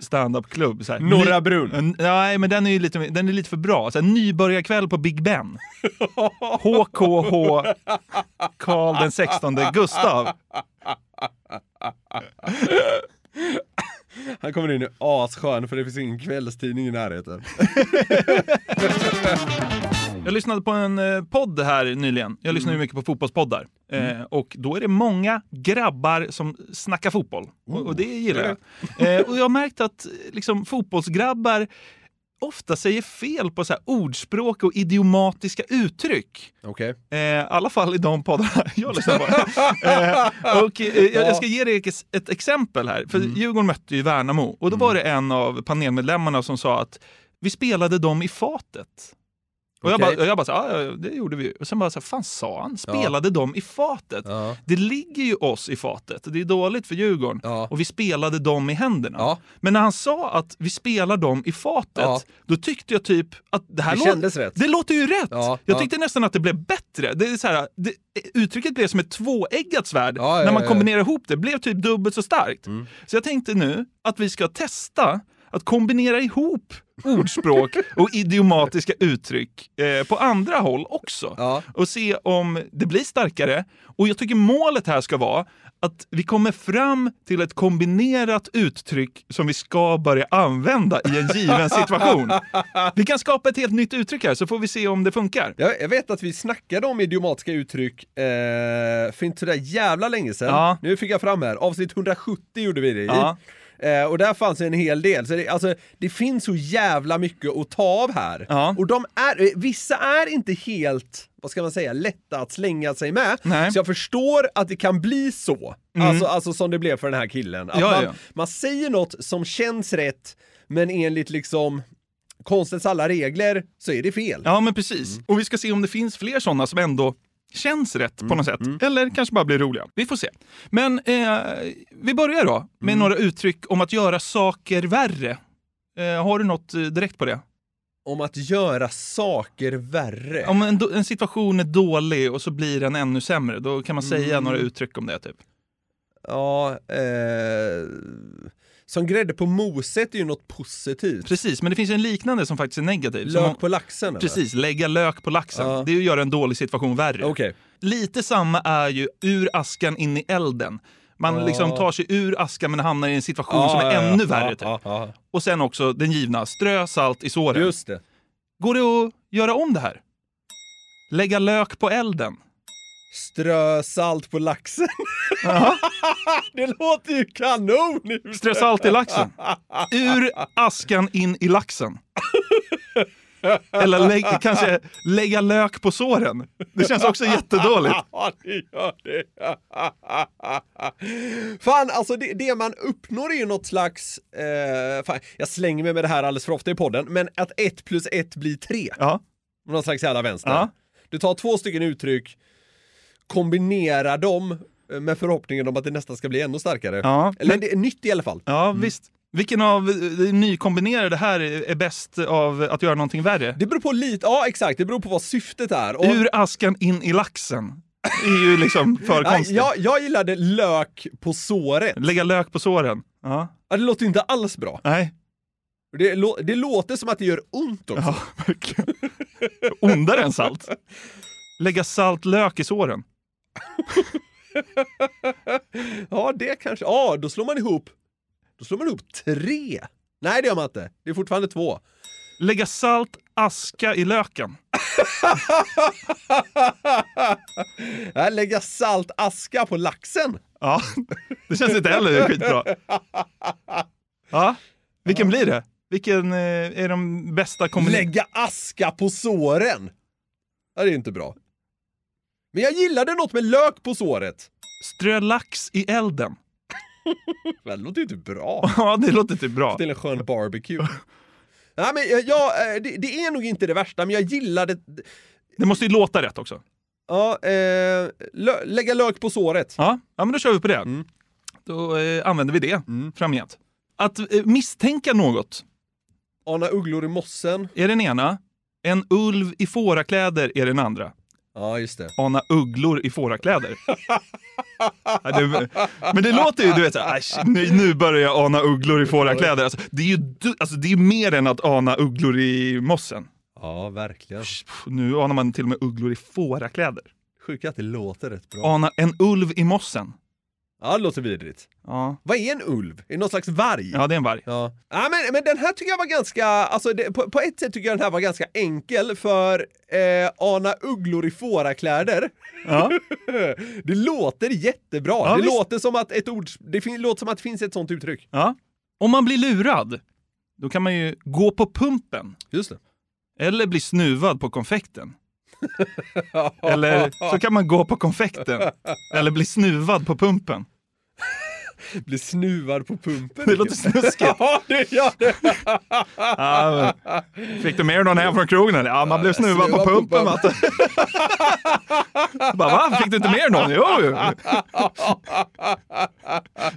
standup-klubb. så här. Norra Brunn. En- Nej, men den är ju lite, den är lite för bra. Så här, nybörjarkväll på Big Ben. HKH Karl den 16 Gustav. Han kommer in i asskön för det finns ingen kvällstidning i närheten. Jag lyssnade på en eh, podd här nyligen. Jag lyssnar ju mycket på fotbollspoddar. Eh, och då är det många grabbar som snackar fotboll. Och, och det gillar jag. Eh, och jag har märkt att eh, liksom, fotbollsgrabbar ofta säger fel på så ordspråk och idiomatiska uttryck. Okej. Eh, I alla fall i de poddarna jag lyssnar på. eh, och, eh, jag, jag ska ge dig ett, ett exempel här. För Djurgården mötte ju Värnamo och då var det en av panelmedlemmarna som sa att vi spelade dem i fatet. Och jag Okej. bara, jag bara så, ja, ja, det gjorde vi. Och sen bara så, fan sa han? Spelade de i fatet? Det ligger ju oss i fatet. Det är dåligt för Djurgården. Och vi spelade dem i händerna. Men när han sa att vi spelar dem i fatet, Ja. då tyckte jag typ att det här Det kändes rätt. Det låter ju rätt. Ja, jag ja. tyckte nästan att det blev bättre. Det är så här, det, uttrycket blev som ett tvåeggat svärd Ja, ja, när man ja. kombinerar ihop det. blev typ dubbelt så starkt. Mm. Så jag tänkte nu att vi ska testa att kombinera ihop ordspråk och idiomatiska uttryck eh, på andra håll också. Och se om det blir starkare. Och jag tycker målet här ska vara att vi kommer fram till ett kombinerat uttryck som vi ska börja använda i en given situation. Vi kan skapa ett helt nytt uttryck här så får vi se om det funkar. Jag, jag vet att vi snackade om idiomatiska uttryck eh, för inte sådär jävla länge sedan. Ja. Nu fick jag fram här, avsnitt 170 gjorde vi det i. Ja. Eh, och där fanns en hel del. Så det, alltså, det finns så jävla mycket att ta av här. Och de är, eh, vissa är inte helt, vad ska man säga, lätta att slänga sig med. Nej. Så jag förstår att det kan bli så. Mm. Alltså, alltså som det blev för den här killen. Att Ja, man, ja. man säger något som känns rätt, men enligt liksom konstens alla regler så är det fel. Ja, men precis. Och vi ska se om det finns fler sådana som ändå känns rätt Mm, på något sätt. Eller kanske bara blir roliga. Vi får se. Men eh, vi börjar då med Mm. några uttryck om att göra saker värre. Eh, har du något eh, direkt på det? Om att göra saker värre? Om en, en situation är dålig och så blir den ännu sämre, då kan man säga Mm. några uttryck om det. typ. Ja, eh, som grädde på moset är ju något positivt. Precis, men det finns en liknande som faktiskt är negativ. Lök på laxen eller? Precis, lägga lök på laxen. Ja. Det är att göra en dålig situation värre. Okej. Lite samma är ju ur askan in i elden. Man Ja. liksom tar sig ur askan men hamnar i en situation Ja, som är ännu värre. Typ. Och sen också den givna, strö salt i såren. Just det. Går det att göra om det här? Lägga lök på elden? Strö salt på laxen. det låter ju kanon! Strö salt i laxen. Ur askan in i laxen. Eller lägg, kanske lägga lök på såren. Det känns också jättedåligt. Ja, det gör det. Fan, alltså det, det man uppnår är ju något slags... Eh, fan, jag slänger mig med det här alldeles för ofta i podden, men att ett plus ett blir tre. Ja. Någon slags jävla vänster. Ja. Du tar två stycken uttryck, kombinerar dem eh, med förhoppningen om att det nästan ska bli ännu starkare. Ja, Eller men- det är nytt i alla fall. Ja, visst. Vilken av de nykombinerade här är bäst av att göra någonting värre? Det beror på lite, ja exakt, det beror på vad syftet är. Och- Ur askan in i laxen. är ju liksom för konstigt. jag, jag gillade lök på såret. Lägga lök på såren. Ja. Ja, det låter ju inte alls bra. Nej. Det, det låter som att det gör ont också. Ja, verkligen. Ondare än salt. Lägga salt lök i såren. ja, det kanske... Ja, då slår man ihop... Då slår man ihop tre. Nej, det gör man inte. Det är fortfarande två. Lägga salt aska i löken. Lägga salt aska på laxen. Ja, det känns inte heller skitbra. Ja, vilken blir det? Vilken eh, är de bästa kombinationerna? Lägga aska på såren. Ja, det är inte bra. Men jag gillade något med lök på såret. Strö lax i elden. Det låter ju inte bra. Ja, det låter typ bra. Till en skön barbecue. Nej, men jag, jag, eh, det, det är nog inte det värsta, men jag gillade... Det måste ju låta rätt också. Ja, eh, lö, lägga lök på såret. Ja, ja men då kör vi på det. Mm. Då eh, använder vi det framgent. Att eh, misstänka något Ana ugglor i mossen. är den ena. En ulv i fårakläder är den andra. Ja, just det. Ana ugglor i fårakläder. Ja, det, men det låter ju, du vet, så här, "Äsch, nu, nu börjar jag ana ugglor i fårakläder. Alltså, det är ju alltså, det är mer än att ana ugglor i mossen. Ja, verkligen. Nu anar man till och med ugglor i fårakläder. Sjukt att det låter rätt bra. Ana en ulv i mossen. Ja, det låter vidrigt. Ja. Vad är en ulv? Är det någon slags varg? Ja, det är en varg. Ja, ja men, men den här tycker jag var ganska, alltså det, på, på ett sätt tycker jag den här var ganska enkel för eh, ana ugglor i fårakläder. Ja. det låter jättebra. Ja, det visst. låter som att ett ord, det fin, låter som att det finns ett sånt uttryck. Ja. Om man blir lurad, då kan man ju gå på pumpen. Just det. Eller bli snuvad på konfekten. Eller så kan man gå på konfekten. Eller bli snuvad på pumpen. Bli snuvad på pumpen. Det låter snuskigt. ja, det gör det. Ja, fick du med dig någon hem från krogen? Ja, man blev snuvad på Snuvad på pumpen. Matte. Bara, va? Fick du inte med någon? Jo, jo.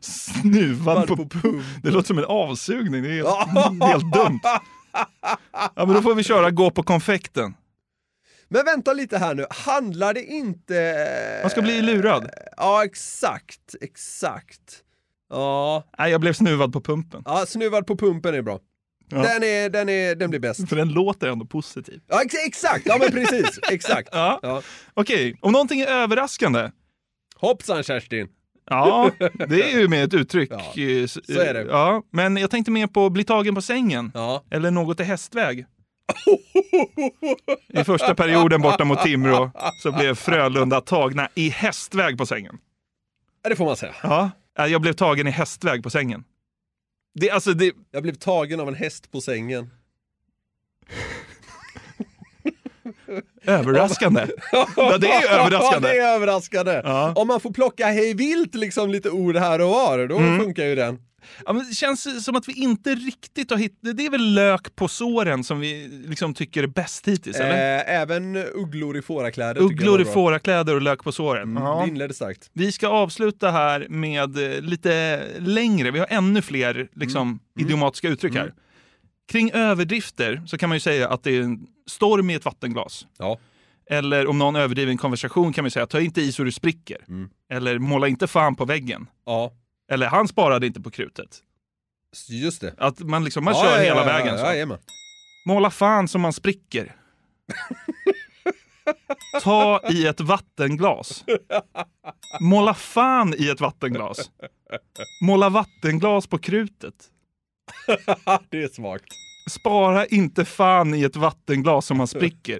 Snuvad på pumpen. Det låter som en avsugning. Det är helt, helt dumt. Ja, men då får vi köra gå på konfekten. Men vänta lite här nu, handlar det inte... Man ska bli lurad. Ja, exakt, exakt. Ja, Nej, jag blev snuvad på pumpen. ja snuvad på pumpen är bra. Ja. Den, är, den, är, den blir bäst. För den låter ändå positiv. Ja, ex exakt, ja men precis, exakt. Ja. Ja. Okej, om någonting är överraskande. Hoppsan Kerstin. Ja, det är ju med ett uttryck. Ja, Eh, så är det. Ja, men jag tänkte mer på bli tagen på sängen. Ja. Eller något i hästväg. I första perioden borta mot Timrå så blev Frölunda tagna i hästväg på sängen. Ja, det får man säga. Ja, eh, jag blev tagen i hästväg på sängen. Det, alltså det, Jag blev tagen av en häst på sängen. överraskande. Ja, det är överraskande. Ja, det är överraskande. Ja. Om man får plocka hej vilt liksom lite ord här och var, då Mm. funkar ju den. Ja, men det känns som att vi inte riktigt har hittat... Det är väl lök på såren som vi liksom tycker är bäst hittills, eller? Eh, även ugglor i fårakläder Ugglor i fårakläder och lök på såren. Mm, Ja. Det inledde starkt. Vi ska avsluta här med eh, lite längre, vi har ännu fler liksom, idiomatiska uttryck här. Kring överdrifter så kan man ju säga att det är en storm i ett vattenglas. Ja. Eller om någon överdriver en konversation kan man säga ta inte i så du spricker. Eller måla inte fan på väggen. Ja. Eller han sparade inte på krutet. Just det. Att man liksom, man Ja, kör ja, hela ja, vägen ja, så. jajamän. Måla fan som man spricker. Ta i ett vattenglas. Måla fan i ett vattenglas. Måla vattenglas på krutet. det är svagt. Spara inte fan i ett vattenglas som man spricker.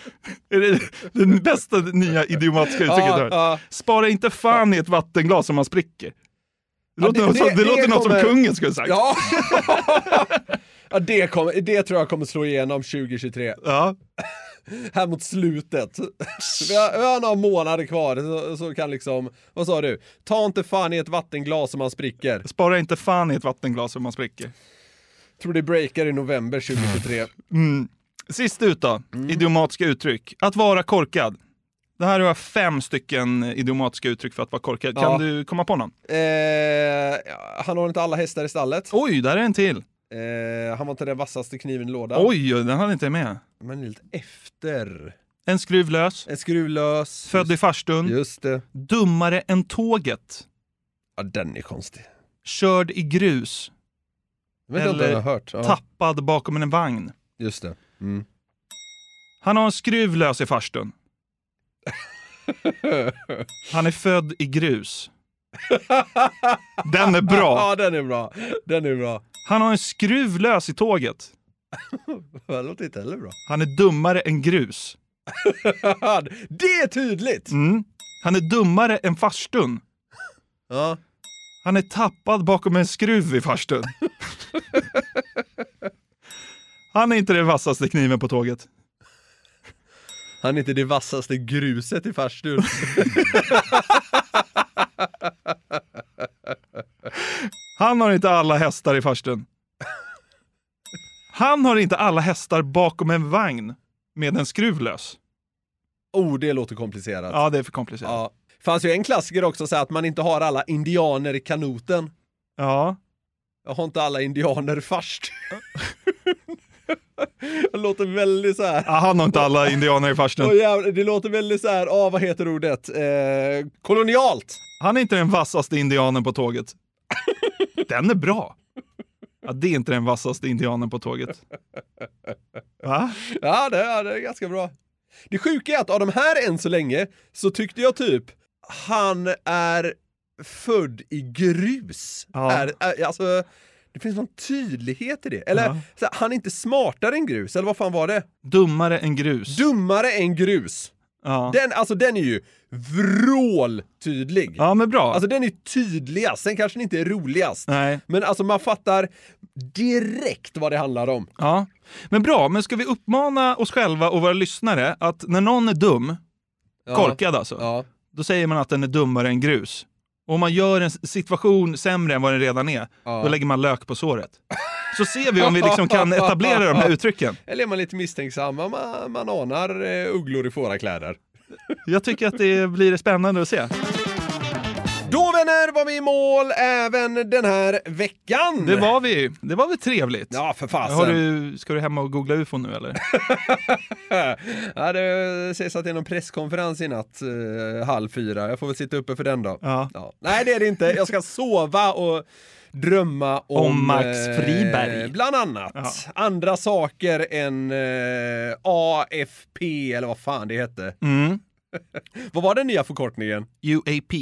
Är det den bästa nya idiomatiska uttrycket ja. hört? Spara inte fan i ett vattenglas som man spricker. Det låter, Ja, något, som, det låter något kommer- som kungen skulle sagt. Ja, ja det, kommer, det tror jag kommer slå igenom 2023. Ja. Här mot slutet. Vi har, vi har några månader kvar så, så kan liksom, vad sa du? Ta inte fan i ett vattenglas som man spricker. Spara inte fan i ett vattenglas som man spricker. Tror det breakar i november 2023. Mm. Sist ut då, idiomatiska uttryck. Att vara korkad. Det här har jag fem stycken idiomatiska uttryck för att vara korkad. Kan Ja. du komma på någon? Eh, han har inte alla hästar i stallet. Oj, där är en till. Eh, han var inte den vassaste kniven i lådan. Oj, den hade inte med. Men lite efter. En skruv lös. En skruv lös. Född i farstun. Just det. Dummare än tåget. Ja, den är konstig. Körd i grus. Ja. tappad bakom en vagn. Just det. Mm. Han har en skruv lös i farstun. Han är född i grus. Den är bra. ja, den är bra. Den är bra. Han har en skruv lös i tåget. Det låter inte heller bra. Han är dummare än grus. det är tydligt! Mm. Han är dummare än farstun. Ja. Han är tappad bakom en skruv i farstun. Han är inte den vassaste kniven på tåget. Han är inte det vassaste gruset i farstun. Han har inte alla hästar i farstun. Han har inte alla hästar bakom en vagn med en skruv lös. oh, det låter komplicerat. Ja, det är för komplicerat. Ja. Fanns ju en klassiker också, så att man inte har alla indianer i kanoten. Ja. Jag har inte alla indianer först. det låter väldigt så här. Han har inte alla indianer i farstun. Det låter väldigt så här, ah, vad heter ordet? Eh, kolonialt! Han är inte den vassaste indianen på tåget. Den är bra. Ja, det är inte den vassaste indianen på tåget. Va? Ja, det, ja, det är ganska bra. Det sjuka är att av de här än så länge så tyckte jag typ han är född i grus. Ja. Är, är, alltså, det finns någon tydlighet i det. Eller Ja. här, han är inte smartare än grus, eller vad fan var det? Dummare än grus. Dummare än grus. Ja. Den, alltså den är ju vråltydlig. ja, men bra. Alltså den är tydligast, sen kanske den inte är roligast. Nej. Men alltså man fattar direkt vad det handlar om. Ja, men bra. Men ska vi uppmana oss själva och våra lyssnare att när någon är dum, Ja. korkad alltså, Ja. då säger man att den är dummare än grus. Och om man gör en situation sämre än vad den redan är, Ja. då lägger man lök på såret. Så ser vi om vi liksom kan etablera de här uttrycken. Eller är man lite misstänksamma, man, man anar eh, ugglor i fårakläder. Jag tycker att det blir spännande att se. Då vänner var vi i mål även den här veckan! Det var vi. Det var väl trevligt? Ja, för fasen. Har du, ska du hem och googla ufo nu eller? ja, det sägs att det är någon presskonferens i natt, eh, halv fyra. Jag får väl sitta uppe för den då. Ja. Nej, det är det inte. Jag ska sova och drömma om... Om Max eh, Friberg. Bland annat. Ja. Andra saker än eh, AFP, eller vad fan det hette. Mm. Vad var den nya förkortningen? UAP.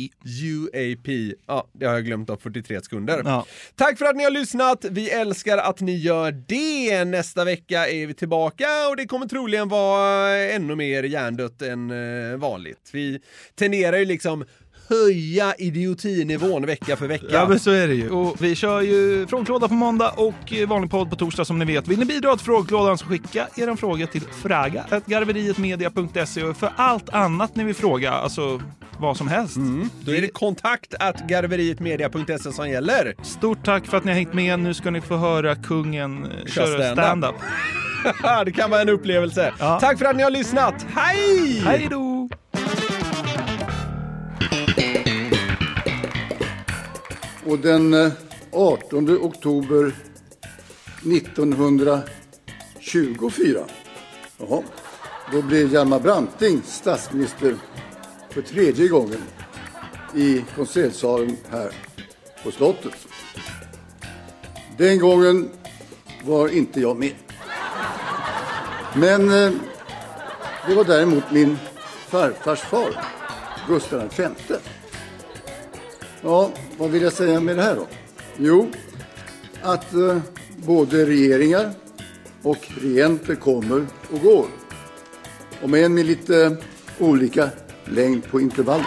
UAP. Ja, det har jag glömt av 43 sekunder. Ja. Tack för att ni har lyssnat. Vi älskar att ni gör det. Nästa vecka är vi tillbaka och det kommer troligen vara ännu mer hjärndött än eh, vanligt. Vi tenderar ju liksom höja idiotinivån vecka för vecka. Ja men så är det ju. Och vi kör ju frågelåda på måndag och eh, vanlig podd på torsdag som ni vet. Vill ni bidra till frågelådan så skicka er fråga till fraga.garverietmedia.se och för allt annat ni vill fråga, alltså vad som helst. Då är det kontakt at garverietmedia.se som gäller. Stort tack för att ni har hängt med. Nu ska ni få höra kungen eh, Kör köra stand-up. stand-up. det kan vara en upplevelse. Ja. Tack för att ni har lyssnat. Hej! Hej då! Och den eh, 18 oktober 1924, jaha, då blev Hjalmar Branting statsminister för tredje gången i konsertsalen här på slottet. Den gången var inte jag med. Men eh, Det var däremot min farfars far, Gustav V. Ja, vad vill jag säga med det här då? Jo, att eh, både regeringar och regenter kommer och går. Och med en med lite olika längd på intervallet.